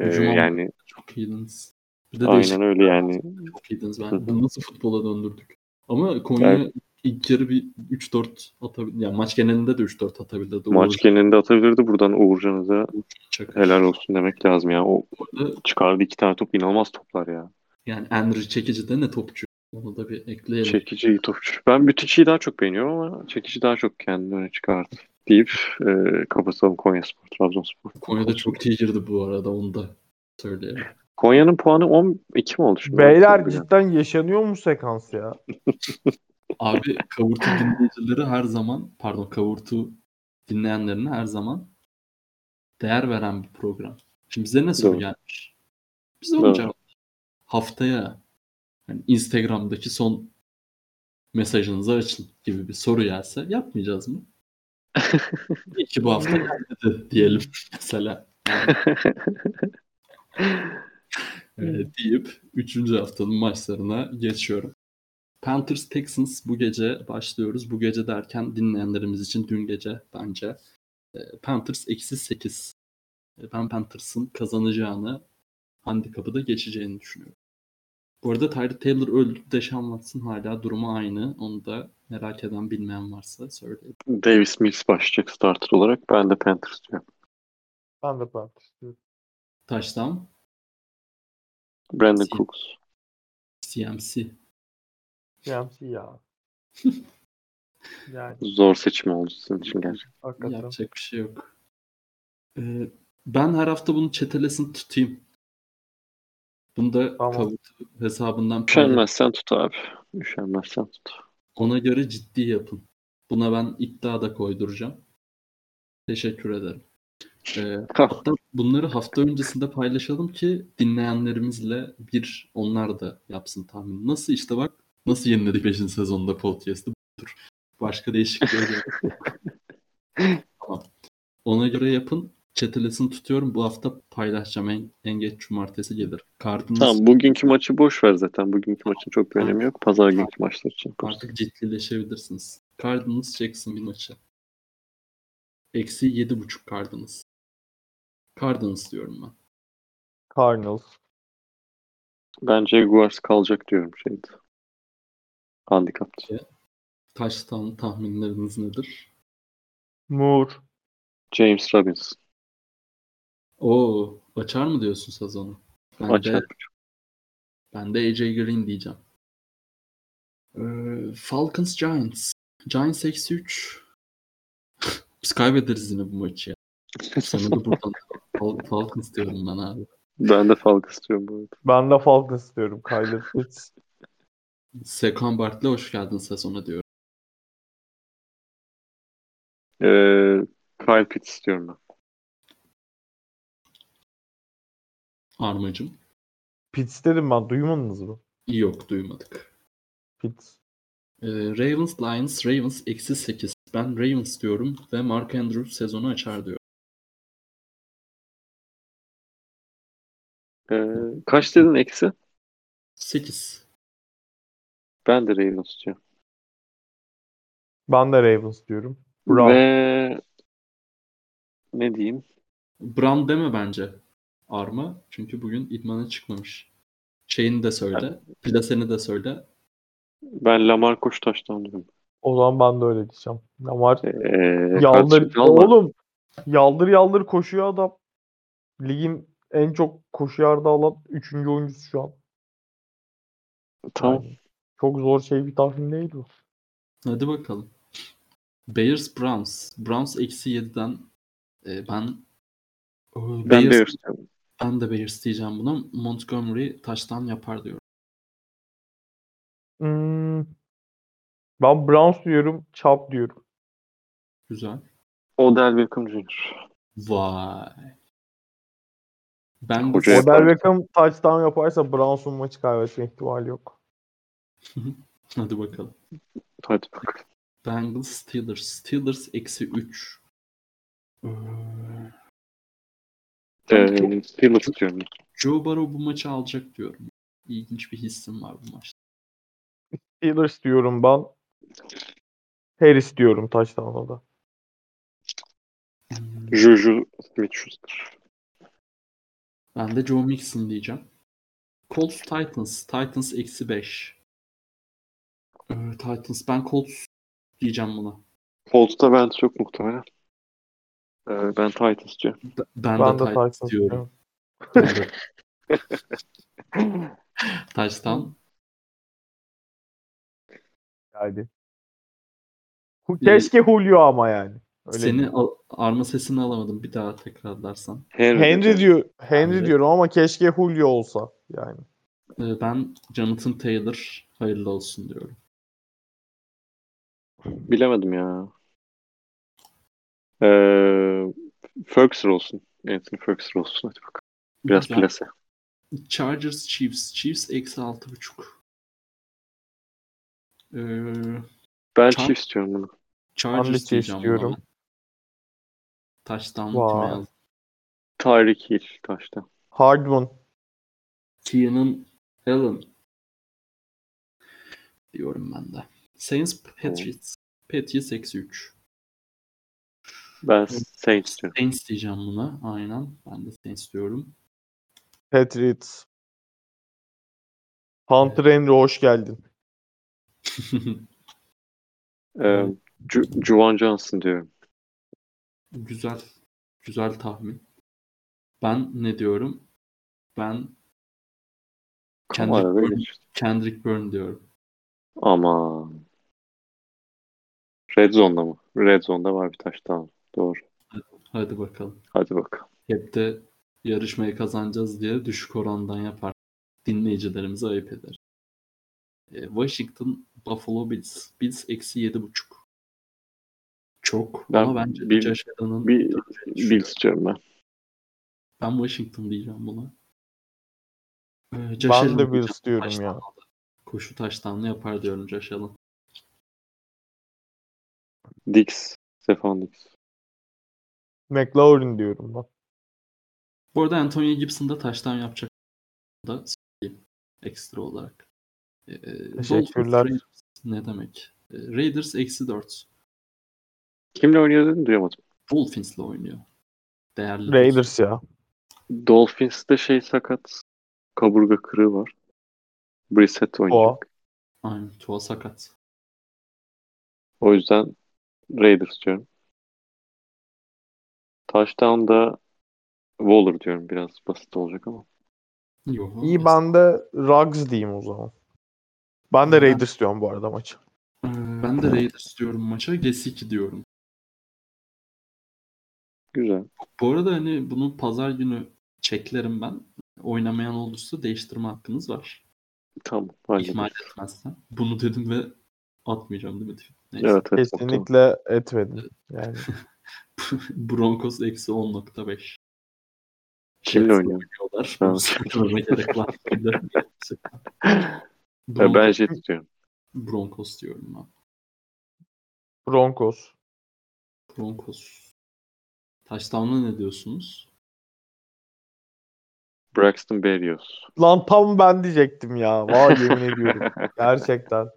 Ee, Hücum yani çok iyiydiniz. Bir de aynen öyle yani. çok iyiydiniz. Ben bunu nasıl futbola döndürdük? Ama Konya Evet. ilk yarı bir 3-4 atabildi. Yani maç genelinde de 3-4 atabildi. Maç genelinde atabilirdi. Buradan Uğurcan'a Çakır. helal olsun demek lazım ya. O Orada çıkardı iki tane top inanılmaz toplar ya. Yani Henry çekici de ne topçu. Onu da bir ekleyelim. Çekici iyi topçu. Ben Bütüçi'yi daha çok beğeniyorum ama Çekici daha çok kendini öne çıkardı. Deyip e, kapatalım Konya Spor, Trabzonspor. Konya'da çok girdi bu arada onu da söyleyelim. Konya'nın puanı 12 mi oldu şimdi? Beyler Yani. cidden yaşanıyor mu sekans ya? Abi Kavurtu dinleyicileri her zaman pardon Kavurtu dinleyenlerine her zaman değer veren bir program. Şimdi bize ne soru Doğru. gelmiş? Biz onu haftaya hani Instagram'daki son mesajınızı açın gibi bir soru gelse yapmayacağız mı? İyi ki bu hafta gelmedi diyelim mesela. Yani, e, deyip 3. haftanın maçlarına geçiyorum. Panthers Texans bu gece başlıyoruz. Bu gece derken dinleyenlerimiz için dün gece bence. E, Panthers eksi 8. E, Ben Panthers'ın kazanacağını handikapı da geçeceğini düşünüyorum. Bu arada Tyreek Taylor öldü. Deshaun Watson hala durumu aynı. Onu da merak eden bilmeyen varsa söyleyeyim. Davis Mills başlayacak starter olarak. Ben de Panthers diyorum. Ben de Panthers diyorum. Touchdown. Brandon Si- Cooks. CMC. CMC ya. yani Zor seçim oldu sizin için gerçekten. hakikaten. Yapacak bir şey yok. Ee, ben her hafta bunu çetelesin tutayım. Bunu da Tamam. Hesabından. Üşenmezsen tut abi. Üşenmezsen tut. Ona göre ciddi yapın. Buna ben iddia da koyduracağım. Teşekkür ederim. Ee, hatta bunları hafta öncesinde paylaşalım ki dinleyenlerimizle bir onlar da yapsın tahmin. Nasıl işte bak nasıl yeniledik 5. sezonda podcast'ı budur. Başka değişikliğe gerek yok. tamam. Ona göre yapın. Çetelesini tutuyorum. Bu hafta paylaşacağım. En, en geç cumartesi gelir. Cardinals Tamam bugünkü maçı boş ver zaten. Bugünkü maçın çok bir önemi yok. Pazar günkü maçlar için. Artık ciddileşebilirsiniz. Cardinals Jackson bir maçı. Eksi yedi buçuk Cardinals. Cardinals diyorum ben. Cardinals. Ben Jaguars kalacak diyorum şeyde. Handikapta. Touchdown tahminleriniz nedir? Moore. James Robinson. Oo, açar mı diyorsun sezonu? Ben Açar. de, ben de AJ Green diyeceğim. Ee, Falcons Giants. Giants eksi 3. Biz kaybederiz yine bu maçı ya. Sonunda buradan Fal- Falcons diyorum ben abi. Ben de Falcons diyorum bu arada. Ben de Falcons diyorum. Pitts. Sekan Bart'le hoş geldin sezona diyorum. Ee, Kyle Pitts diyorum ben. Armacım. Pitts dedim ben. Duymadınız mı? Yok duymadık. Pitts. Ee, Ravens Lions. Ravens eksi 8. Ben Ravens diyorum ve Mark Andrews sezonu açar diyor. Ee, kaç dedin eksi? 8. Ben de Ravens diyorum. Ben de Ravens diyorum. Brown. Ve ne diyeyim? Brown deme bence. Arma. Çünkü bugün idmana çıkmamış. Şeyini de söyle. Plaseni de söyle. Ben Lamar Koçtaş'tan diyorum. O zaman ben de öyle diyeceğim. Lamar Ee, yaldır. Oğlum yaldır yaldır koşuyor adam. Ligin en çok koşu yardı alan 3. oyuncusu şu an. Tamam. Yani çok zor şey bir tahmin değil bu. Hadi bakalım. Bears Browns. Browns eksi 7'den e, ben Ben Bears, Bears diyorum. Ben de Bears diyeceğim buna. Montgomery taştan yapar diyorum. Hmm, ben Browns diyorum. Chubb diyorum. Güzel. Odell Beckham Jr. Vay. Ben Hoca. Odell Beckham touchdown yaparsa Browns'un maçı kaybetme ihtimali yok. hadi bakalım. Hadi bakalım. Bengals Steelers. Steelers eksi 3. Ee, Ee, Steelers diyorum. Joe Burrow bu maçı alacak diyorum. İlginç bir hissim var bu maçta. Steelers diyorum ben. Harris diyorum touchdown'a da. Hmm, Juju Smith-Schuster. Ben de Joe Mixon diyeceğim. Colts Titans. Titans eksi 5. Ee, Titans. Ben Colts diyeceğim buna. Colts'ta ben çok muhtemelen. Ee, ben Titans diyorum. B- Ben, Ben de de Titans diyorum. Touchdown. Yani. Hu- Keşke Julio ama yani. Öyle Seni al- arma sesini alamadım. Bir daha tekrarlarsan. Henry, Henry diyor Henry Henry. diyorum ama keşke Julio olsa yani. Ee, ben Jonathan Taylor hayırlı olsun diyorum. Bilemedim ya. Ee, Ferguson olsun. Anthony Ferguson olsun. Hadi bakalım. Biraz Güzel. plase. Chargers Chiefs. Chiefs eksi altı buçuk. Ee, Ben Çar- Chiefs diyorum bunu. Chargers Vay. kime yazdım? Tyreek Hill taşta. Hardman. Keenan Allen diyorum ben de. Saints Patriots. Patriots eksi 3. Ben Saints diyorum. Saints diyeceğim buna. Aynen. Ben de Saints diyorum. Patriots. Hunter Henry hoş geldin. Ee, Ju- Juwan Johnson diyorum. Güzel. Güzel tahmin. Ben ne diyorum? Ben Kendrick Kamerada Bourne, geç. Kendrick Bourne diyorum. Ama Red Zone'da mı? Red Zone'da var bir taş tamam. Doğru. Hadi bakalım. Hadi bakalım. Hep de yarışmayı kazanacağız diye düşük orandan yapar. Dinleyicilerimize ayıp eder. E, Washington Buffalo Bills. Bills eksi yedi buçuk. Çok Ben ama bence Bill- Josh Allen'ın Bir döneceğini Bills diyorum ben. Ben Washington diyeceğim buna. Ee, Josh Ben Allen de Bills diyorum ya. Touchdown'la. Koşu taştanlı yapar diyorum Josh Allen. Dix. Stefan Dix. McLaurin diyorum ben. Bu arada Antonio Gibson da taştan yapacak da ekstra olarak. Ee, Teşekkürler. Dolphins, Raiders ne demek? Ee, Raiders eksi 4. Kimle oynuyor dedim duyamadım. Dolphins'le oynuyor. Değerli. Raiders ya. Dolphins'te şey sakat. Kaburga kırığı var. Brissett oynayacak. Aynen. Tua sakat. O yüzden Raiders diyorum. Touchdown'da Waller diyorum. Biraz basit olacak ama. Yok. İyi ben de Ruggs diyeyim o zaman. Ben de Ben- Raiders diyorum bu arada maçı. Ee, Ben de Raiders diyorum maça. Gesicki diyorum. Güzel. Bu arada hani bunu pazar günü çeklerim ben. Oynamayan olursa değiştirme hakkınız var. Tamam. İhmal hallederiz. etmezsen. Bunu dedim ve atmayacağım değil mi? Neyse. Evet, evet. Tamam. Kesinlikle etmedim. Yani Broncos eksi 10.5. Kimle oynuyor? oynuyorlar. Bunu söylememe gerek var. mıydı? Ya Broncos, ben Jet diyorum. Broncos diyorum ben. Broncos. Broncos. Touchdown'a ne diyorsunuz? Braxton Berrios. Lan tam ben diyecektim ya. Vay yemin ediyorum. Gerçekten.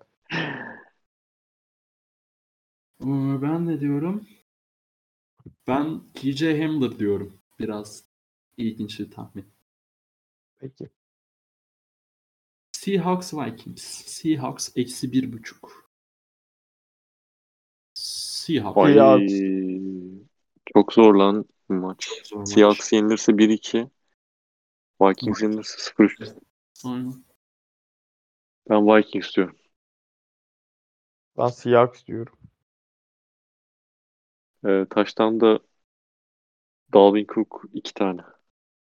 Ee, Ben ne diyorum? Ben TJ Hamler diyorum. Biraz ilginç bir tahmin. Peki. Seahawks Vikings. Seahawks eksi bir buçuk. Seahawks. Ay, çok zor lan maç. Zor maç. Seahawks yenilirse 1-2. Vikings yenilirse 0-3. Aynen. Ben Vikings diyorum. Ben Seahawks diyorum. Ee, taştan da Dalvin Cook 2 tane.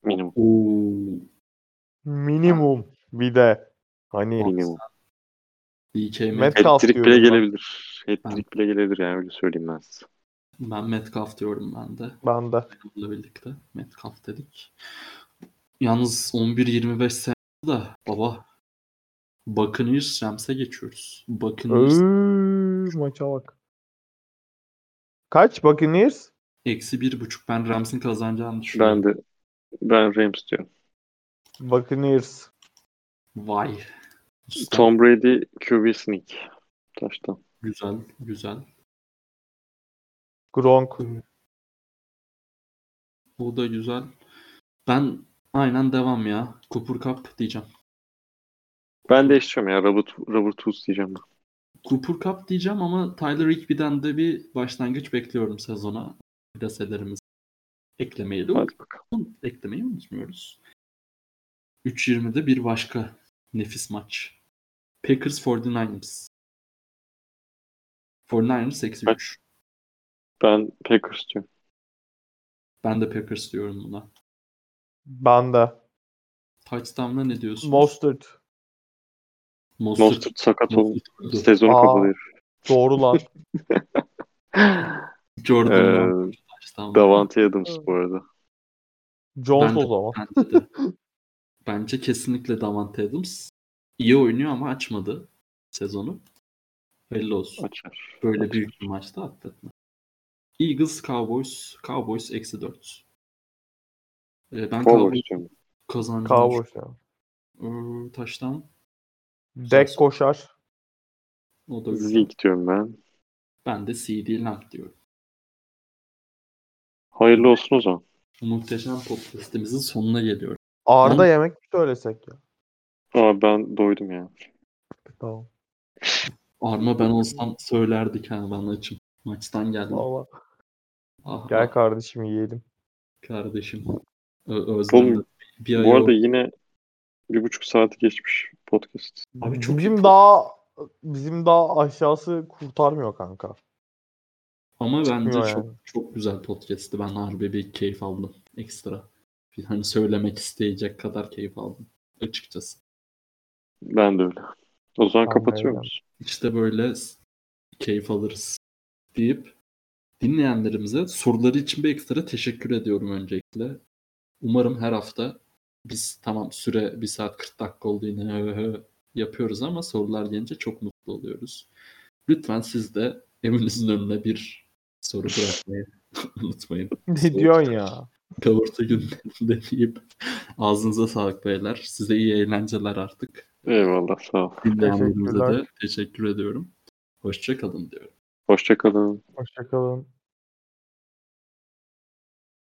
Minimum. Oo. Minimum. Bir de hani Minimum. Metcalf. Hat-trick bile diyorum ben. gelebilir. Hat-trick bile gelebilir yani öyle söyleyeyim ben size. Ben Metcalf diyorum ben de. ben de. Bununla birlikte. Metcalf dedik. Yalnız 11-25 sene da baba Buccaneers Rams'e geçiyoruz. Buccaneers Ööö, maça bak. Kaç Buccaneers? eksi bir buçuk. Ben Rams'in kazanacağını düşünüyorum. Ben de ben Rams diyorum. Buccaneers. Vay. Tom Brady QB sneak. Taştan. Güzel, güzel. Gronk. Bu da güzel. Ben aynen devam ya. Cooper Cup diyeceğim. Ben değiştiriyorum ya. Robert, Robert Woods diyeceğim ben. Cooper Cup diyeceğim ama Tyler Higby'den de bir başlangıç bekliyorum sezona. Plaselerimizi eklemeyi de eklemeyi unutmuyoruz. 3.20'de bir başka nefis maç. Packers 49ers. 49ers eksi 3. Ben Packers diyorum. Ben de Packers diyorum buna. Ben de. Touchdown'da ne diyorsun? Mostert. Mostert. Mostert sakat oldu. Sezonu Aa. kapalıyor. Doğru lan. Jordan Ee. Davante Adams bu arada. Jones Ben o zaman. Bence de. Bence kesinlikle Davante Adams. İyi oynuyor ama açmadı sezonu. Belli olsun. Açar. Böyle Açar. büyük bir maçta atlatma. Eagles Cowboys. Cowboys eksi 4. Ee, ben Cowboys Cowboys diyorum. kazanacağını Cowboys ya. Ee, taştan. Dek koşar. O da güzel. Zeke diyorum ben. Ben de CD Lamb diyorum. Hayırlı olsun o zaman. Muhteşem podcastimizin sonuna geliyor. Arda Ben- yemek mi söylesek ya? Aa ben doydum ya. Tamam. Arma ben olsam söylerdik ha ben açım. Maçtan geldim. Valla. Ah, Gel ah, kardeşim yiyelim. kardeşim. Ö- özledim. Bir Bu arada oldu. yine bir buçuk saati geçmiş podcast. Abi çok bizim daha bizim daha aşağısı kurtarmıyor kanka. Ama bence çıkmıyor çok yani. çok güzel podcast'ti. Ben harbi bir keyif aldım. Ekstra. Bir hani söylemek isteyecek kadar keyif aldım. Açıkçası. Ben de öyle. O zaman Ben de kapatıyor öyle. muyuz? İşte böyle keyif alırız deyip dinleyenlerimize soruları için bir ekstra teşekkür ediyorum öncelikle. Umarım her hafta biz tamam süre 1 saat 40 dakika oldu yine hı hı yapıyoruz ama sorular gelince çok mutlu oluyoruz. Lütfen siz de evinizin önüne bir soru bırakmayı unutmayın. Ne diyorsun ya? Kavurta günlerinde deyip ağzınıza sağlık beyler. Size iyi eğlenceler artık. Eyvallah sağ ol. Dinleyenlerimize de Teşekkürler. teşekkür ediyorum. Hoşça kalın diyorum. Hoşçakalın. Hoşçakalın.